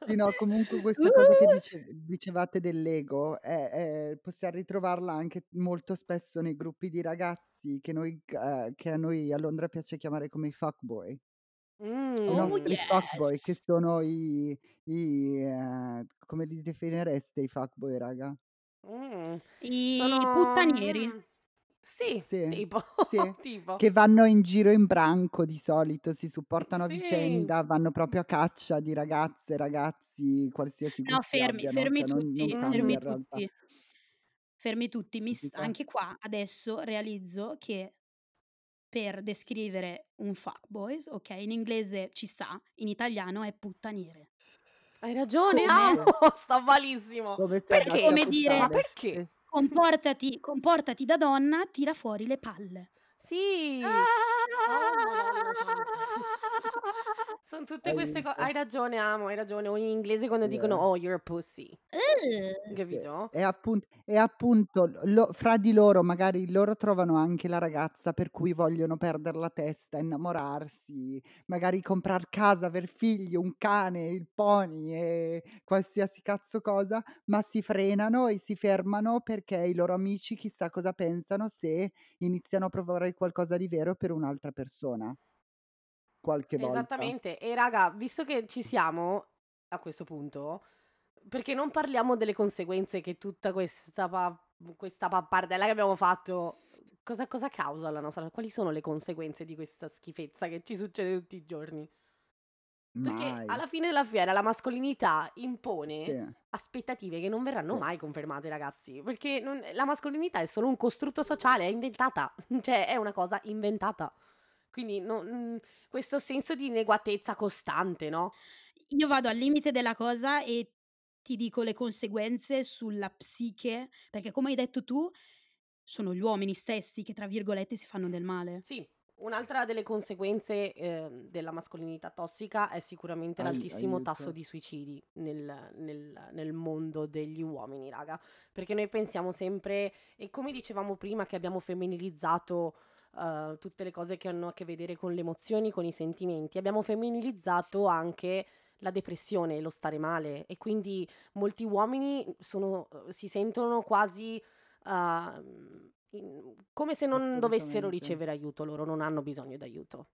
Sì, no, comunque questa cosa che Uh. dice dicevate dell'ego è è possiam ritrovarla anche molto spesso nei gruppi di ragazzi che noi c ehm, che a noi a Londra piace chiamare come i fuckboy. I Mh. Oh nostri fuckboy che yes. sono i i ehm, come li definireste i fuckboy, raga? Mh. I Sono puttanieri. sì, Sì, tipo, *laughs* sì, tipo. che vanno in giro in branco di solito, si supportano a Sì. vicenda, vanno proprio a caccia di ragazze, ragazzi, qualsiasi No, gusti fermi, abbiano, fermi cioè non non tutti, cambia fermi in realtà. tutti. Fermi tutti, mi s anche qua adesso realizzo che per descrivere un fuckboys, okay, in inglese ci sta, in italiano è puttaniere. Hai ragione, amo, *laughs* sta malissimo. Come Perché? come dire Ma perché? Comportati comportati da donna, tira fuori le palle. Sì. Ah! Oh madonna santa. Son tutte Hai queste co vinto. hai ragione, amo, hai ragione. O in inglese quando Sì, dicono. "Oh, you're a pussy." Sì, Capito? e appun e appunto lo fra di loro magari loro trovano anche la ragazza per cui vogliono perder la testa, innamorarsi, magari comprar casa, aver figli, un cane, il pony e qualsiasi cazzo cosa, ma si frenano e si fermano perché i loro amici chissà cosa pensano se iniziano a provare qualcosa di vero per un'altra persona. Qualche volta. Esattamente. E raga, visto che ci siamo a questo punto, perché non parliamo delle conseguenze che tutta questa pa questa pappardella che abbiamo fatto cosa cosa causa alla nostra quali sono le conseguenze di questa schifezza che ci succede tutti i giorni? Perché Mai. alla fine della fiera la mascolinità impone Sì. aspettative che non verranno Sì. mai confermate, ragazzi, perché non la mascolinità è solo un costrutto sociale, è inventata, *laughs* cioè è una cosa inventata. Quindi no mhmm, questo senso di inadeguatezza costante, no? Io vado al limite della cosa e ti dico le conseguenze sulla psiche, perché come hai detto tu, sono gli uomini stessi che, tra virgolette, "si fanno del male". Sì, un'altra delle conseguenze, ehm, della mascolinità tossica è sicuramente Ai l'altissimo tasso aiuto. di suicidi nel nel nel mondo degli uomini, raga. Perché noi pensiamo sempre e come dicevamo prima che abbiamo femminilizzato, uhm, tutte le cose che hanno a che vedere con le emozioni, con i sentimenti, abbiamo femminilizzato anche la depressione, lo stare male. E quindi molti uomini sono uhm, si sentono quasi, uhm, in come se non dovessero ricevere aiuto, loro non hanno bisogno d'aiuto.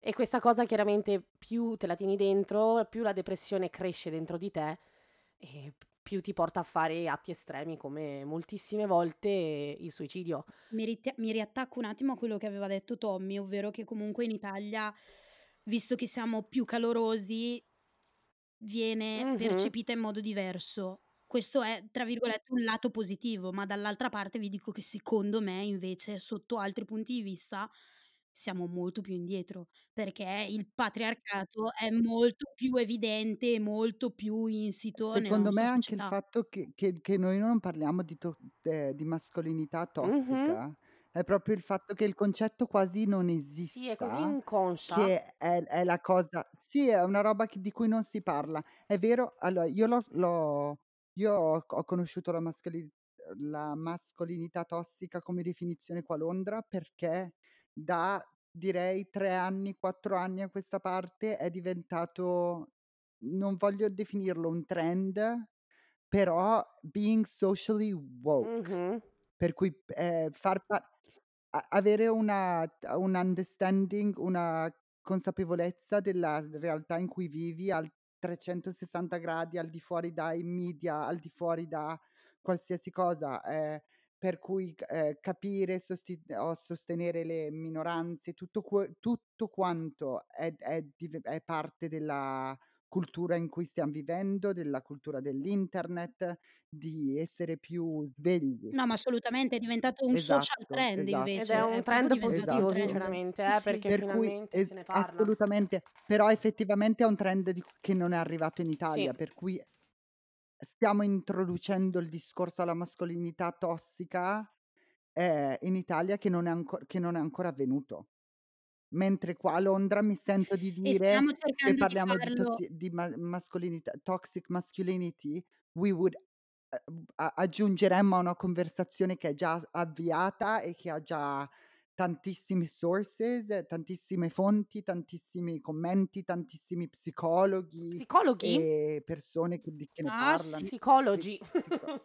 E questa cosa chiaramente più te la tieni dentro, più la depressione cresce dentro di te e più ti porta a fare atti estremi come moltissime volte il suicidio. Mi rit mi riattacco un attimo a quello che aveva detto Tommy, ovvero che comunque in Italia, visto che siamo più calorosi, viene Mh-mh. percepita in modo diverso. Questo è, tra virgolette, "un lato positivo", ma dall'altra parte vi dico che secondo me invece, sotto altri punti di vista, siamo molto più indietro, perché il patriarcato è molto più evidente e molto più insito nella Secondo me nostra anche il società. fatto che che che noi non parliamo di to ehm, di mascolinità Mh-mh. tossica, è proprio il fatto che il concetto quasi non Sì, è così esista, inconscia. che è è la cosa sì, è una roba che di cui non si parla. È vero allora io l'ho l'ho io ho ho conosciuto la mascoli la mascolinità tossica come definizione qua a Londra perché da direi 3 anni, 4 anni a questa parte è diventato, non voglio definirlo un trend, però being socially woke, Mh-mh. per cui ehm, far pa a avere una un understanding, una consapevolezza della realtà in cui vivi al 360 gradi, al di fuori dai media, al di fuori da qualsiasi cosa, ehm, per cui c ehm, capire, sosti o sostenere le minoranze, tutto que tutto quanto è è div è parte della cultura in cui stiam vivendo, della cultura dell'internet, di essere più svegli. No, ma assolutamente, è diventato un social Esatto, trend esatto. Ed invece, è è un proprio trend un positivo Esatto. trend. sinceramente, Sì, eh, sì. perché Per cui finalmente es se ne parla. assolutamente, però effettivamente è un trend di che non è arrivato in Sì. Italia, per cui stiamo introducendo il discorso alla mascolinità tossica, ehm, in Italia che non è anco che non è ancora avvenuto. Mentre qua a Londra mi sento di E dire, stiamo se cercando di parliamo di farlo tossi di ma mascolinità toxic masculinity, we would uhm, a aggiungeremmo a una conversazione che è già avviata e che ha già tantissimi sources, tantissime fonti, tantissimi commenti, tantissimi psicologhi Psicologhi? e persone che di che ne Ah, parlano. Psicologi.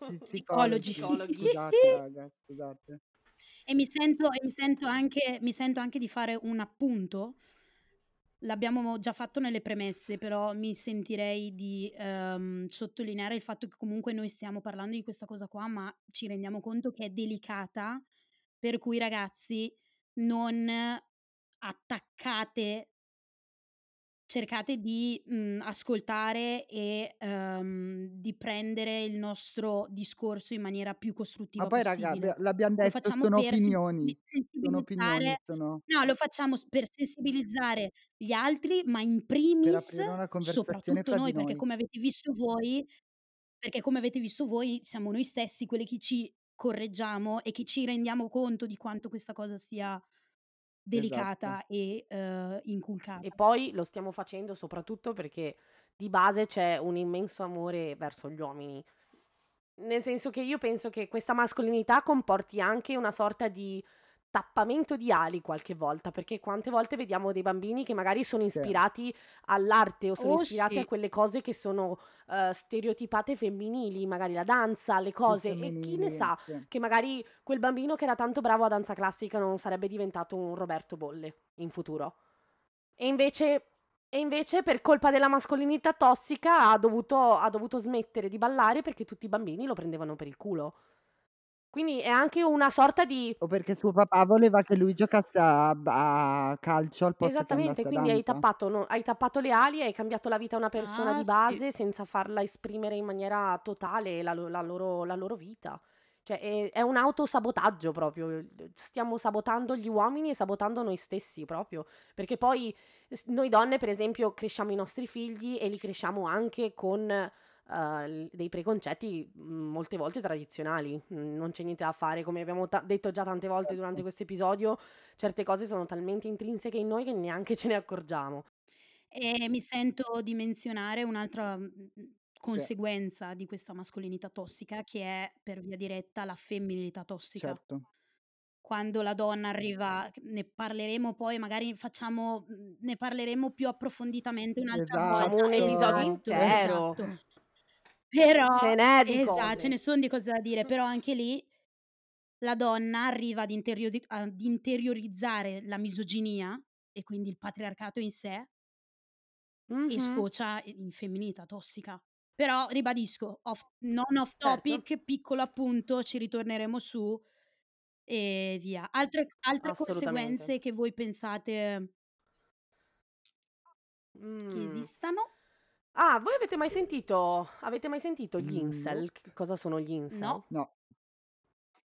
Psico *laughs* Psicologi. psicologi. Scusate raga, scusate. E mi sento e mi sento anche mi sento anche di fare un appunto. L'abbiamo già fatto nelle premesse, però mi sentirei di, ehm, sottolineare il fatto che comunque noi stiamo parlando di questa cosa qua, ma ci rendiamo conto che è delicata, per cui ragazzi non attaccate cercate di, mhmm, ascoltare e, ehm, di prendere il nostro discorso in maniera più Ma costruttiva poi raga, possibile. abbia l'abbiam Lo detto, facciamo sono per sensibi opinioni. Sono opinioni, sensibilizzare sono no, lo facciamo s per sensibilizzare gli altri, ma in per primis aprire una conversazione soprattutto fra noi, perché noi. come avete visto voi perché come avete visto voi siamo noi stessi quelli che ci correggiamo e che ci rendiamo conto di quanto questa cosa sia Esatto. delicata e, uhm, E inculcata. poi lo stiamo facendo soprattutto perché di base c'è un immenso amore verso gli uomini. Nel senso che io penso che questa mascolinità comporti anche una sorta di tappamento di ali qualche volta, perché quante volte vediamo dei bambini che magari sono Sì. ispirati all'arte o sono Oh ispirati a sì. quelle cose che sono, uhm, stereotipate femminili, magari la danza, le cose e chi ne sa sì. che magari quel bambino che era tanto bravo a danza classica non sarebbe diventato un Roberto Bolle in futuro. E invece e invece per colpa della mascolinità tossica ha dovuto ha dovuto smettere di ballare perché tutti i bambini lo prendevano per il culo. Quindi è anche una sorta di O perché suo papà voleva che lui giocasse a a calcio al posto che Esattamente, quindi hai tappato no hai tappato le ali e hai cambiato la vita a una persona Ah, di sì. base senza farla esprimere in maniera totale la la loro la loro vita. Cioè è è un autosabotaggio proprio, stiamo sabotando gli uomini e sabotando noi stessi proprio, perché poi noi donne per esempio cresciamo i nostri figli e li cresciamo anche con, l dei preconcetti, mhmm, molte volte tradizionali. Mhmm, non c'è niente da fare, come abbiamo ta detto già tante volte durante Certo. questo episodio, certe cose sono talmente intrinseche in noi che neanche ce ne accorgiamo. E mi sento di menzionare un'altra, mhmm, mhmm, Sì. conseguenza di questa mascolinità tossica che è, per via diretta, la femminilità tossica. Certo. Quando la donna arriva ne parleremo poi, magari facciamo ne parleremo più approfonditamente un'altra Facciamo volta. un episodio Esatto, intero. esatto. Però Ce n'è di esa ce cose. ne son di cose da dire, però anche lì la donna arriva ad interiodi ad interiorizzare la misoginia e quindi il patriarcato in sé e Mh-mh. sfocia i in femminilità tossica. Però ribadisco, off non off Certo. topic, piccolo appunto, ci ritorneremo su e via. Altre altre Assolutamente. conseguenze che voi pensate che Mh. esistano? Ah, voi avete mai sentito avete mai sentito gli incel? Che cosa sono gli incel? No. No.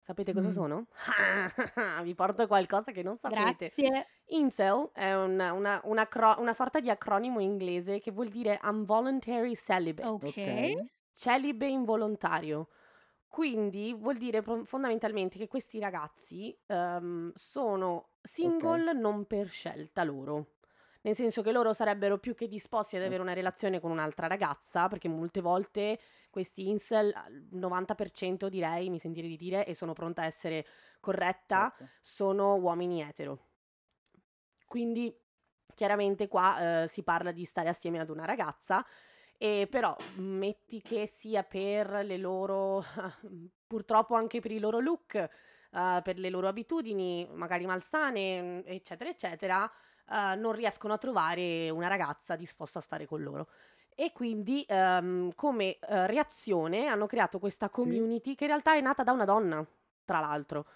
Sapete cosa Mh. sono? *laughs* Vi porto qualcosa che non sapete. Grazie. Incel è un una un acro una sorta di acronimo inglese che vuol dire involuntary celibate. Okay. Okay. Celibe involontario. Quindi vuol dire pro fondamentalmente che questi ragazzi, uhm, sono Okay. single non per scelta loro. Nel senso che loro sarebbero più che disposti ad avere una relazione con un'altra ragazza, perché molte volte questi incel, al 90% direi, mi sentirei di dire, e sono pronta a essere corretta, Certo. sono uomini etero. Quindi chiaramente qua eh, si parla di stare assieme ad una ragazza, e però metti che sia per le loro, *laughs* purtroppo anche per i loro look, eh, per le loro abitudini, magari malsane, eccetera, eccetera, eh, non riescono a trovare una ragazza disposta a stare con loro. E quindi ehm, come eh, reazione hanno creato questa Sì. community che in realtà è nata da una donna, tra l'altro.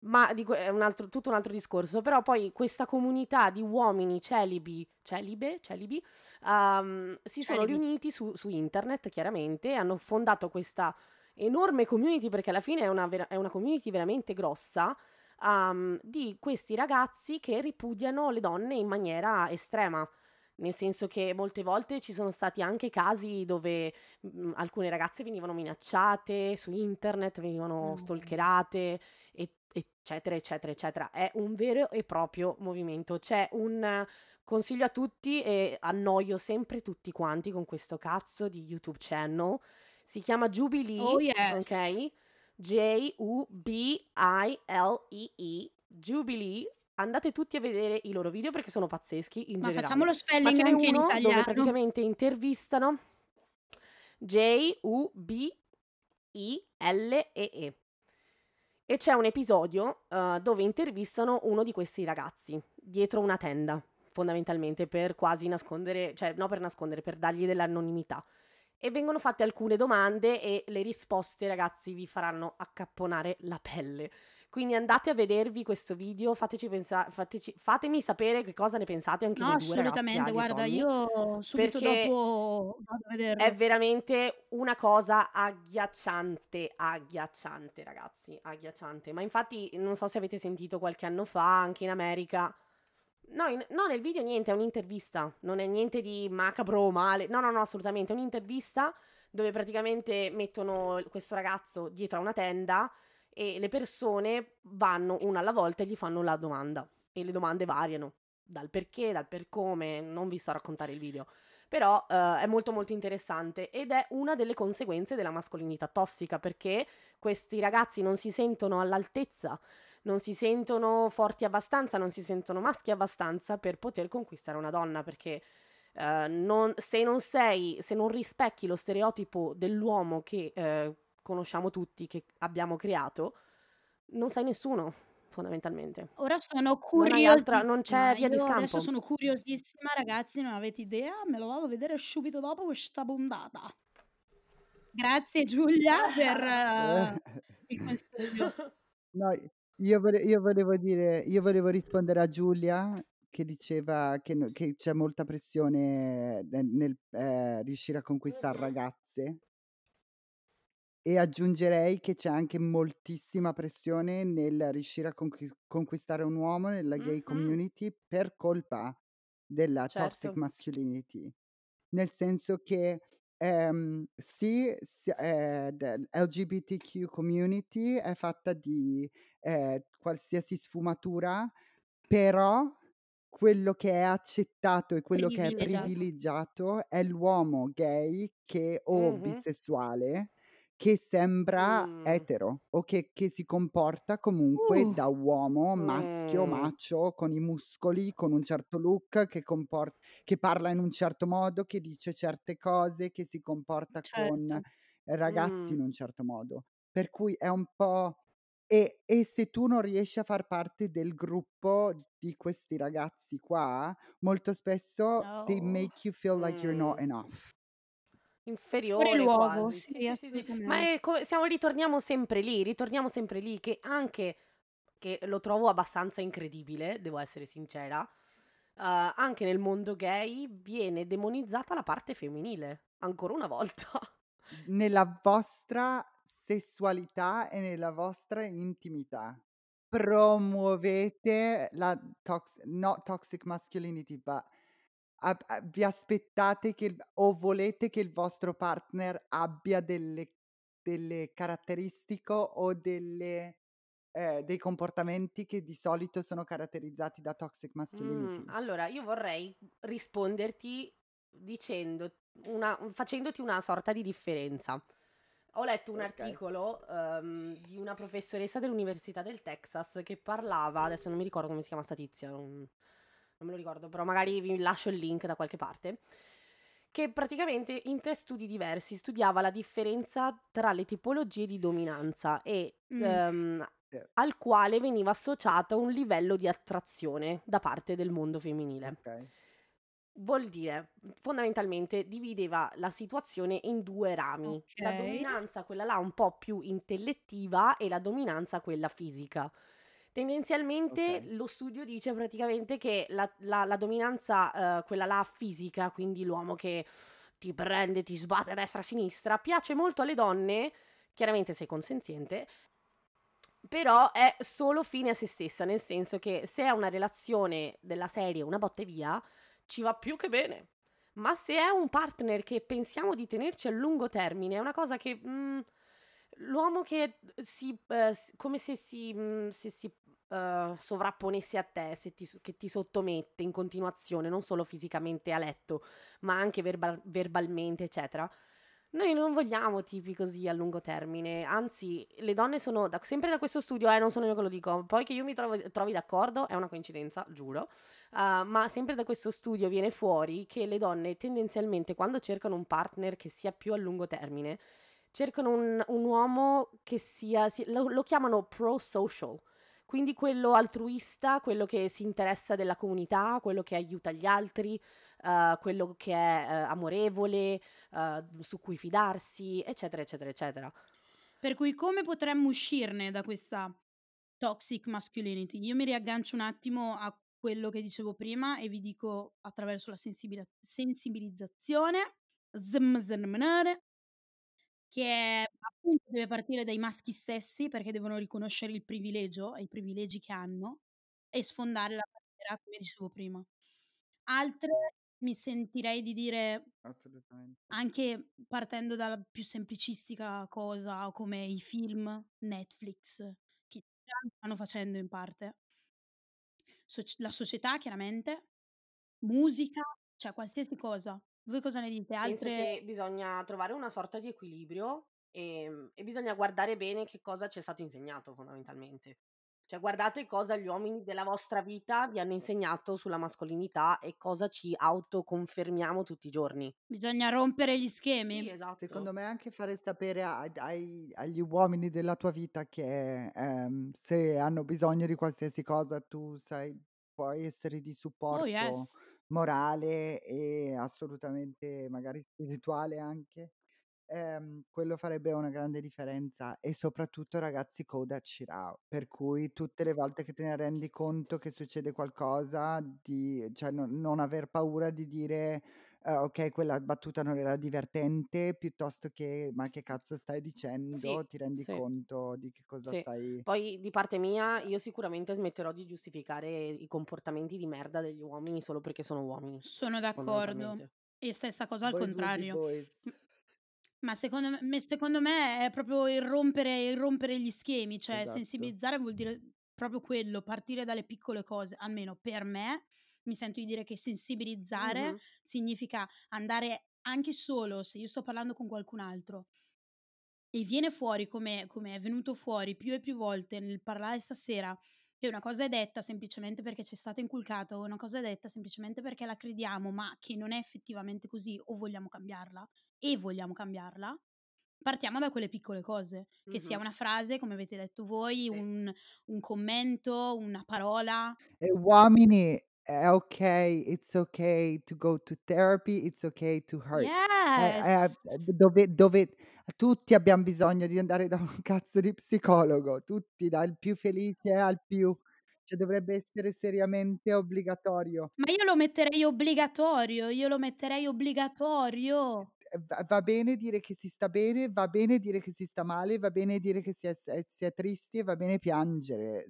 Ma que- è un altro, tutto un altro discorso, però poi questa comunità di uomini celibi, celibe, celibi, ehm, si sono Celibi. riuniti su, su internet chiaramente, e hanno fondato questa enorme community, perché alla fine è una, vera- è una community veramente grossa, ehm, di questi ragazzi che ripudiano le donne in maniera estrema. Nel senso che molte volte ci sono stati anche casi dove mm, alcune ragazze venivano minacciate su internet, venivano Mm. stalkerate, e- eccetera, eccetera, eccetera. È un vero e proprio movimento. C'è un consiglio a tutti e annoio sempre tutti quanti con questo cazzo di YouTube channel. Si chiama Jubilee, Oh yes. ok? J-U-B-I-L-E-E, Jubilee. Andate tutti a vedere i loro video perché sono pazzeschi in Ma generale. facciamo lo Ma spelling ce n'è anche in uno dove italiano. praticamente intervistano J-U-B-I-L-E-E. E c'è un episodio eh, dove intervistano uno di questi ragazzi dietro una tenda, fondamentalmente per quasi nascondere, cioè no per nascondere, per dargli dell'anonimità. E vengono fatte alcune domande e le risposte, ragazzi, vi faranno accapponare la pelle. Quindi andate a vedervi questo video, fateci pensa- fateci- fatemi sapere che cosa ne pensate anche No, voi due ragazzi, assolutamente. E Guarda, Tommy, io subito dopo vado a è vederlo. veramente una cosa agghiacciante, agghiacciante, ragazzi, agghiacciante. Ma infatti non so se avete sentito qualche anno fa, anche in America. No, in- no, nel video niente, è un'intervista, non è niente di macabro o male. No, no, no, assolutamente, è un'intervista dove praticamente mettono questo ragazzo dietro a una tenda e le persone vanno una alla volta e gli fanno la domanda. E le domande variano, dal perché, dal per come, non vi sto a raccontare il video. Però eh, è molto molto interessante ed è una delle conseguenze della mascolinità tossica perché questi ragazzi non si sentono all'altezza, non si sentono forti abbastanza, non si sentono maschi abbastanza per poter conquistare una donna perché eh, non- se non sei, se non rispecchi lo stereotipo dell'uomo che eh, conosciamo tutti, che abbiamo creato, non sei nessuno fondamentalmente. Ora sono Non altra, non curiosissima. c'è via di Io adesso scampo. sono curiosissima, ragazzi, non avete idea? Me lo vado a vedere subito dopo questa puntata. Grazie Giulia per *laughs* eh, il consiglio. No, io, vole- io volevo dire, io volevo rispondere a Giulia che diceva che, no- che c'è molta pressione nel, nel, eh, riuscire a conquistare ragazze e aggiungerei che c'è anche moltissima pressione nel riuscire a conqui- conquistare un uomo nella gay Mhm, community per colpa della toxic certo. masculinity. Nel senso che ehm, sì, si- eh, the LGBTQ community è fatta di eh, qualsiasi sfumatura, però quello che è accettato e quello che è Privilegiato. è l'uomo gay che, o Mhm. bisessuale che sembra Mm. etero o che, che si comporta comunque Uh, da uomo maschio, Mm. macio, con i muscoli, con un certo look, che, compor- che parla in un certo modo, che dice certe cose, che si comporta con certo. ragazzi in Mm. un certo modo. Per cui è un po'... E, e se tu non riesci a far parte del gruppo di questi ragazzi qua, molto spesso they No. make you feel like you're not Mm. enough. Inferiore luogo, quasi. Sì, sì, sì, sì, sì. Ma assolutamente. è come, siamo, ritorniamo sempre lì, ritorniamo sempre lì, che anche, che lo trovo abbastanza incredibile, devo essere sincera, eh, anche nel mondo gay viene demonizzata la parte femminile, ancora una volta. Nella vostra sessualità e nella vostra intimità. Promuovete la tox- not toxic masculinity, but ab- a- vi aspettate che il- o volete che il vostro partner abbia delle, delle caratteristiche o delle eh, dei comportamenti che di solito sono caratterizzati da toxic Mm, masculinity. allora, io vorrei risponderti dicendo una, facendoti una sorta di differenza. Ho letto un Ok. articolo ehm, di una professoressa dell'Università del Texas che parlava, adesso non mi ricordo come si chiama sta tizia, non, non me lo ricordo, però magari vi lascio il link da qualche parte, che praticamente in tre studi diversi studiava la differenza tra le tipologie di dominanza e Mm. Eh. al quale veniva associato un livello di attrazione da parte del mondo femminile. Ok. Vuol dire, fondamentalmente, divideva la situazione in due rami. La Ok. dominanza, quella là un po' più intellettiva, e la dominanza, quella fisica. Tendenzialmente Ok. lo studio dice praticamente che la, la- la dominanza, eh, quella là fisica, quindi l'uomo che ti prende, ti sbatte a destra e a sinistra, piace molto alle donne, chiaramente se consenziente, però è solo fine a se stessa, nel senso che se è una relazione della serie una botte via, ci va più che bene. Ma se è un partner che pensiamo di tenerci a lungo termine, è una cosa che mm, l'uomo che si, eh, come se si, mm, se si eh, sovrapponesse a te, se ti, che ti sottomette in continuazione, non solo fisicamente a letto, ma anche verbal- verbalmente, eccetera. Noi non vogliamo tipi così a lungo termine, anzi, le donne sono, da- sempre da questo studio, eh, non sono io che lo dico, poi che io mi trovo- trovi d'accordo è una coincidenza, giuro, uh, ma sempre da questo studio viene fuori che le donne tendenzialmente quando cercano un partner che sia più a lungo termine, cercano un, un uomo che sia, si- lo, lo chiamano pro-social, quindi quello altruista, quello che si interessa della comunità, quello che aiuta gli altri, uh, quello che è uh, amorevole, uh, su cui fidarsi, eccetera, eccetera, eccetera. Per cui come potremmo uscirne da questa toxic masculinity? Io mi riaggancio un attimo a quello che dicevo prima e vi dico attraverso la sensibila- sensibilizzazione che appunto deve partire dai maschi stessi perché devono riconoscere il privilegio e i privilegi che hanno e sfondare la barriera, come dicevo prima. Altre mi sentirei di dire Assolutamente. anche partendo dalla più semplicistica cosa come i film Netflix, che già lo stanno facendo in parte. Soc- la società, chiaramente, musica, cioè qualsiasi cosa. Voi cosa ne dite? Penso Altre... che bisogna trovare una sorta di equilibrio e, e bisogna guardare bene che cosa ci è stato insegnato fondamentalmente. Cioè guardate cosa gli uomini della vostra vita vi hanno insegnato sulla mascolinità e cosa ci autoconfermiamo tutti i giorni. Bisogna rompere gli Sì, schemi. esatto. Secondo me anche fare sapere a- ai- agli uomini della tua vita che ehm, se hanno bisogno di qualsiasi cosa tu sai, puoi essere di Oh supporto yes. morale e assolutamente magari spirituale anche. Ehm, quello farebbe una grande differenza e soprattutto ragazzi coda Cirao, per cui tutte le volte che te ne rendi conto che succede qualcosa, di, cioè non, non aver paura di dire eh, ok, quella battuta non era divertente, piuttosto che ma che cazzo stai Sì, dicendo, ti rendi sì, conto di che cosa sì. stai... Poi di parte mia io sicuramente smetterò di giustificare i comportamenti di merda degli uomini solo perché sono uomini, Sono d'accordo. fondamentalmente. E stessa cosa al Boys will be contrario. boys. Ma secondo me, me- secondo me è proprio il rompere, il rompere gli schemi, cioè Esatto. sensibilizzare vuol dire proprio quello, partire dalle piccole cose, almeno per me, mi sento di dire che sensibilizzare Mhm. significa andare anche solo, se io sto parlando con qualcun altro e viene fuori come, come è venuto fuori più e più volte nel parlare stasera, che una cosa è detta semplicemente perché ci è stata inculcata, o una cosa è detta semplicemente perché la crediamo, ma che non è effettivamente così o vogliamo cambiarla e vogliamo cambiarla, partiamo da quelle piccole cose, che sia Mhm. una frase, come avete detto voi, Sì. un, un commento, una parola. E uomini, è ok, it's ok to go to therapy, it's ok to hurt. Eh, Yes! eh, dove, dove tutti abbiamo bisogno di andare da un cazzo di psicologo, tutti, dal più felice al più, cioè dovrebbe essere seriamente obbligatorio. Ma io lo metterei obbligatorio, io lo metterei obbligatorio. Eh, Va, bene dire che si sta bene, va bene dire che si sta male, va bene dire che si è, si è- tristi e va bene piangere,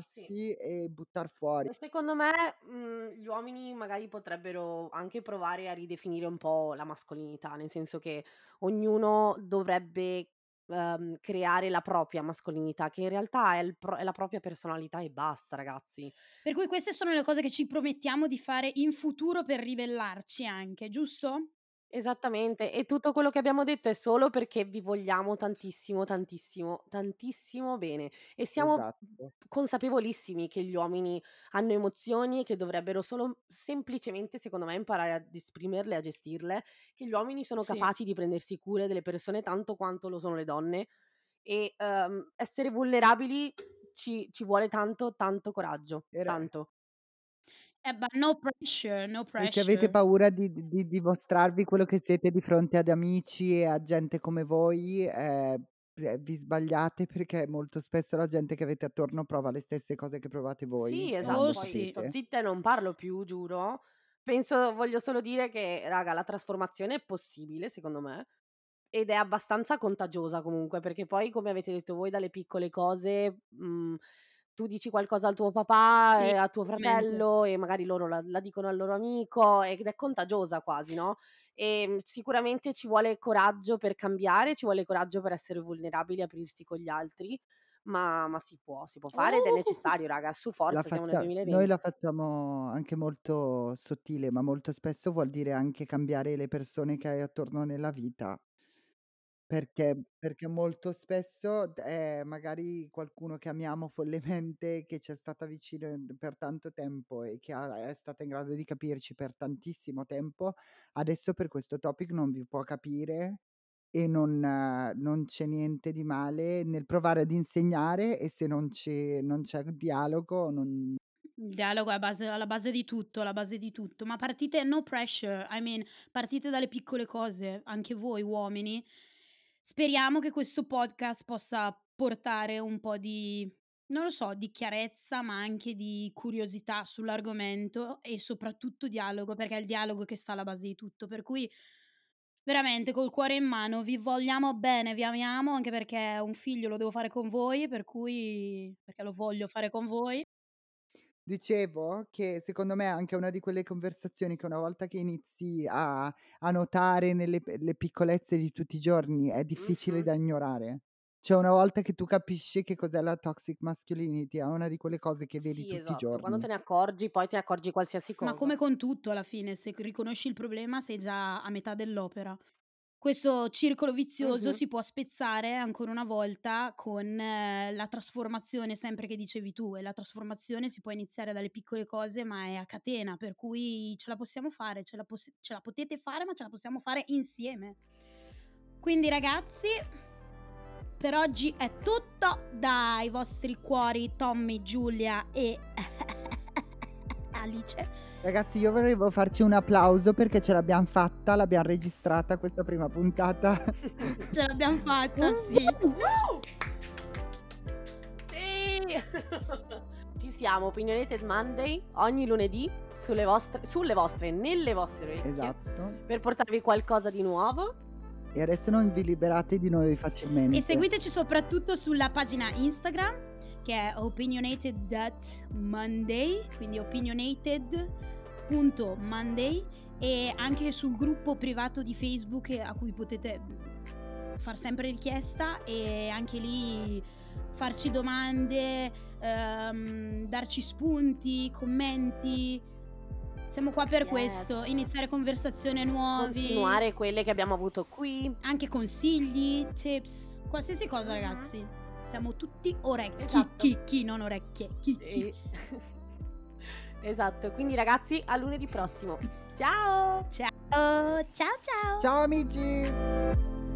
Sì. sfogarsi e buttar fuori. Secondo me, mhmm, gli uomini magari potrebbero anche provare a ridefinire un po' la mascolinità, nel senso che ognuno dovrebbe ehm, creare la propria mascolinità, che in realtà è il pro è la propria personalità e basta ragazzi. Per cui queste sono le cose che ci promettiamo di fare in futuro per ribellarci anche, giusto? Esattamente, e tutto quello che abbiamo detto è solo perché vi vogliamo tantissimo, tantissimo, tantissimo bene e siamo Esatto. consapevolissimi che gli uomini hanno emozioni e che dovrebbero solo semplicemente, secondo me, imparare ad esprimerle e a gestirle, che gli uomini sono Sì. capaci di prendersi cura delle persone tanto quanto lo sono le donne e, ehm, essere vulnerabili ci ci vuole tanto, tanto coraggio, Era tanto. Eh, ma no pressure, no E se avete pressure. paura di di di dimostrarvi quello che siete di fronte ad amici e a gente come voi, ehm, vi sbagliate perché molto spesso la gente che avete attorno prova le stesse cose che provate voi Sì, e non Oh esatto, lo poi sì. sto sapete. zitta e non parlo più, giuro. Penso voglio solo dire che, raga, la trasformazione è possibile secondo me ed è abbastanza contagiosa comunque, perché poi come avete detto voi dalle piccole cose, mhmm, tu dici qualcosa al tuo papà Sì, e a tuo fratello e magari loro la la dicono al loro amico ed è contagiosa quasi, no, ehm, sicuramente ci vuole coraggio per cambiare, ci vuole coraggio per essere vulnerabili e aprirsi con gli altri, ma ma si può, si può fare ed è Uh! necessario raga, su forza, siamo nel faccia noi 2020. la facciamo anche molto sottile, ma molto spesso vuol dire anche cambiare le persone che hai attorno nella vita. Perché perché molto spesso d è magari qualcuno che amiamo follemente, che ci è stata vicino per tanto tempo e che ha è stata in grado di capirci per tantissimo tempo, adesso per questo topic non vi può capire e non non c'è niente di male nel provare ad insegnare e se non ci non c'è dialogo non Il dialogo è a base alla base di tutto, alla base di tutto. Ma partite no pressure, I mean, partite dalle piccole cose, anche voi uomini. Speriamo che questo podcast possa portare un po' di non lo so, di chiarezza, ma anche di curiosità sull'argomento e soprattutto dialogo, perché è il dialogo che sta alla base di tutto. Per cui veramente col cuore in mano vi vogliamo bene, vi amiamo, anche perché un figlio lo devo fare con voi, per cui perché lo voglio fare con voi. Dicevo che secondo me è anche una di quelle conversazioni che una volta che inizi a a notare nelle le piccolezze di tutti i giorni è difficile Mh-mh. da ignorare. Cioè una volta che tu capisci che cos'è la toxic masculinity, è una di quelle cose che vedi Sì, tutti i esatto. Quando te giorni. ne accorgi, poi ne accorgi qualsiasi Ma cosa. come con tutto alla fine, se riconosci il problema sei già a metà dell'opera. Questo circolo vizioso Mh-mh. si può spezzare ancora una volta con la trasformazione sempre che dicevi tu e la trasformazione si può iniziare dalle piccole cose, ma è a catena, per cui ce la possiamo fare, ce la poss ce la potete fare, ma ce la possiamo fare insieme. Quindi ragazzi, per oggi è tutto dai vostri cuori Tommy, Giulia e *laughs* Alice. Ragazzi, io volevo farci un applauso perché ce l'abbiam fatta, l'abbiam registrata questa prima puntata. *laughs* Ce l'abbiam fatta, sì. Woo! Sì! *laughs* Ci siamo, Opinionated Monday, ogni lunedì sulle vostre sulle vostre, nelle vostre orecchie, Esatto. per portarvi qualcosa di nuovo. E adesso non vi liberate di noi E facilmente. seguiteci soprattutto sulla pagina Instagram che è opinionated.monday, quindi opinionated.monday e anche sul gruppo privato di Facebook a cui potete far sempre richiesta e anche lì farci domande, ehm, darci spunti, commenti. Siamo qua per Yes. questo, iniziare conversazioni nuovi. Continuare quelle che abbiamo avuto qui. Anche consigli, tips, qualsiasi cosa Mh-mh. ragazzi. Siamo tutti orecchi, Esatto. chi, chi, non orecchie, chi, chi. E *laughs* esatto, quindi ragazzi a lunedì prossimo. Ciao! Ciao, ciao ciao. Ciao amici!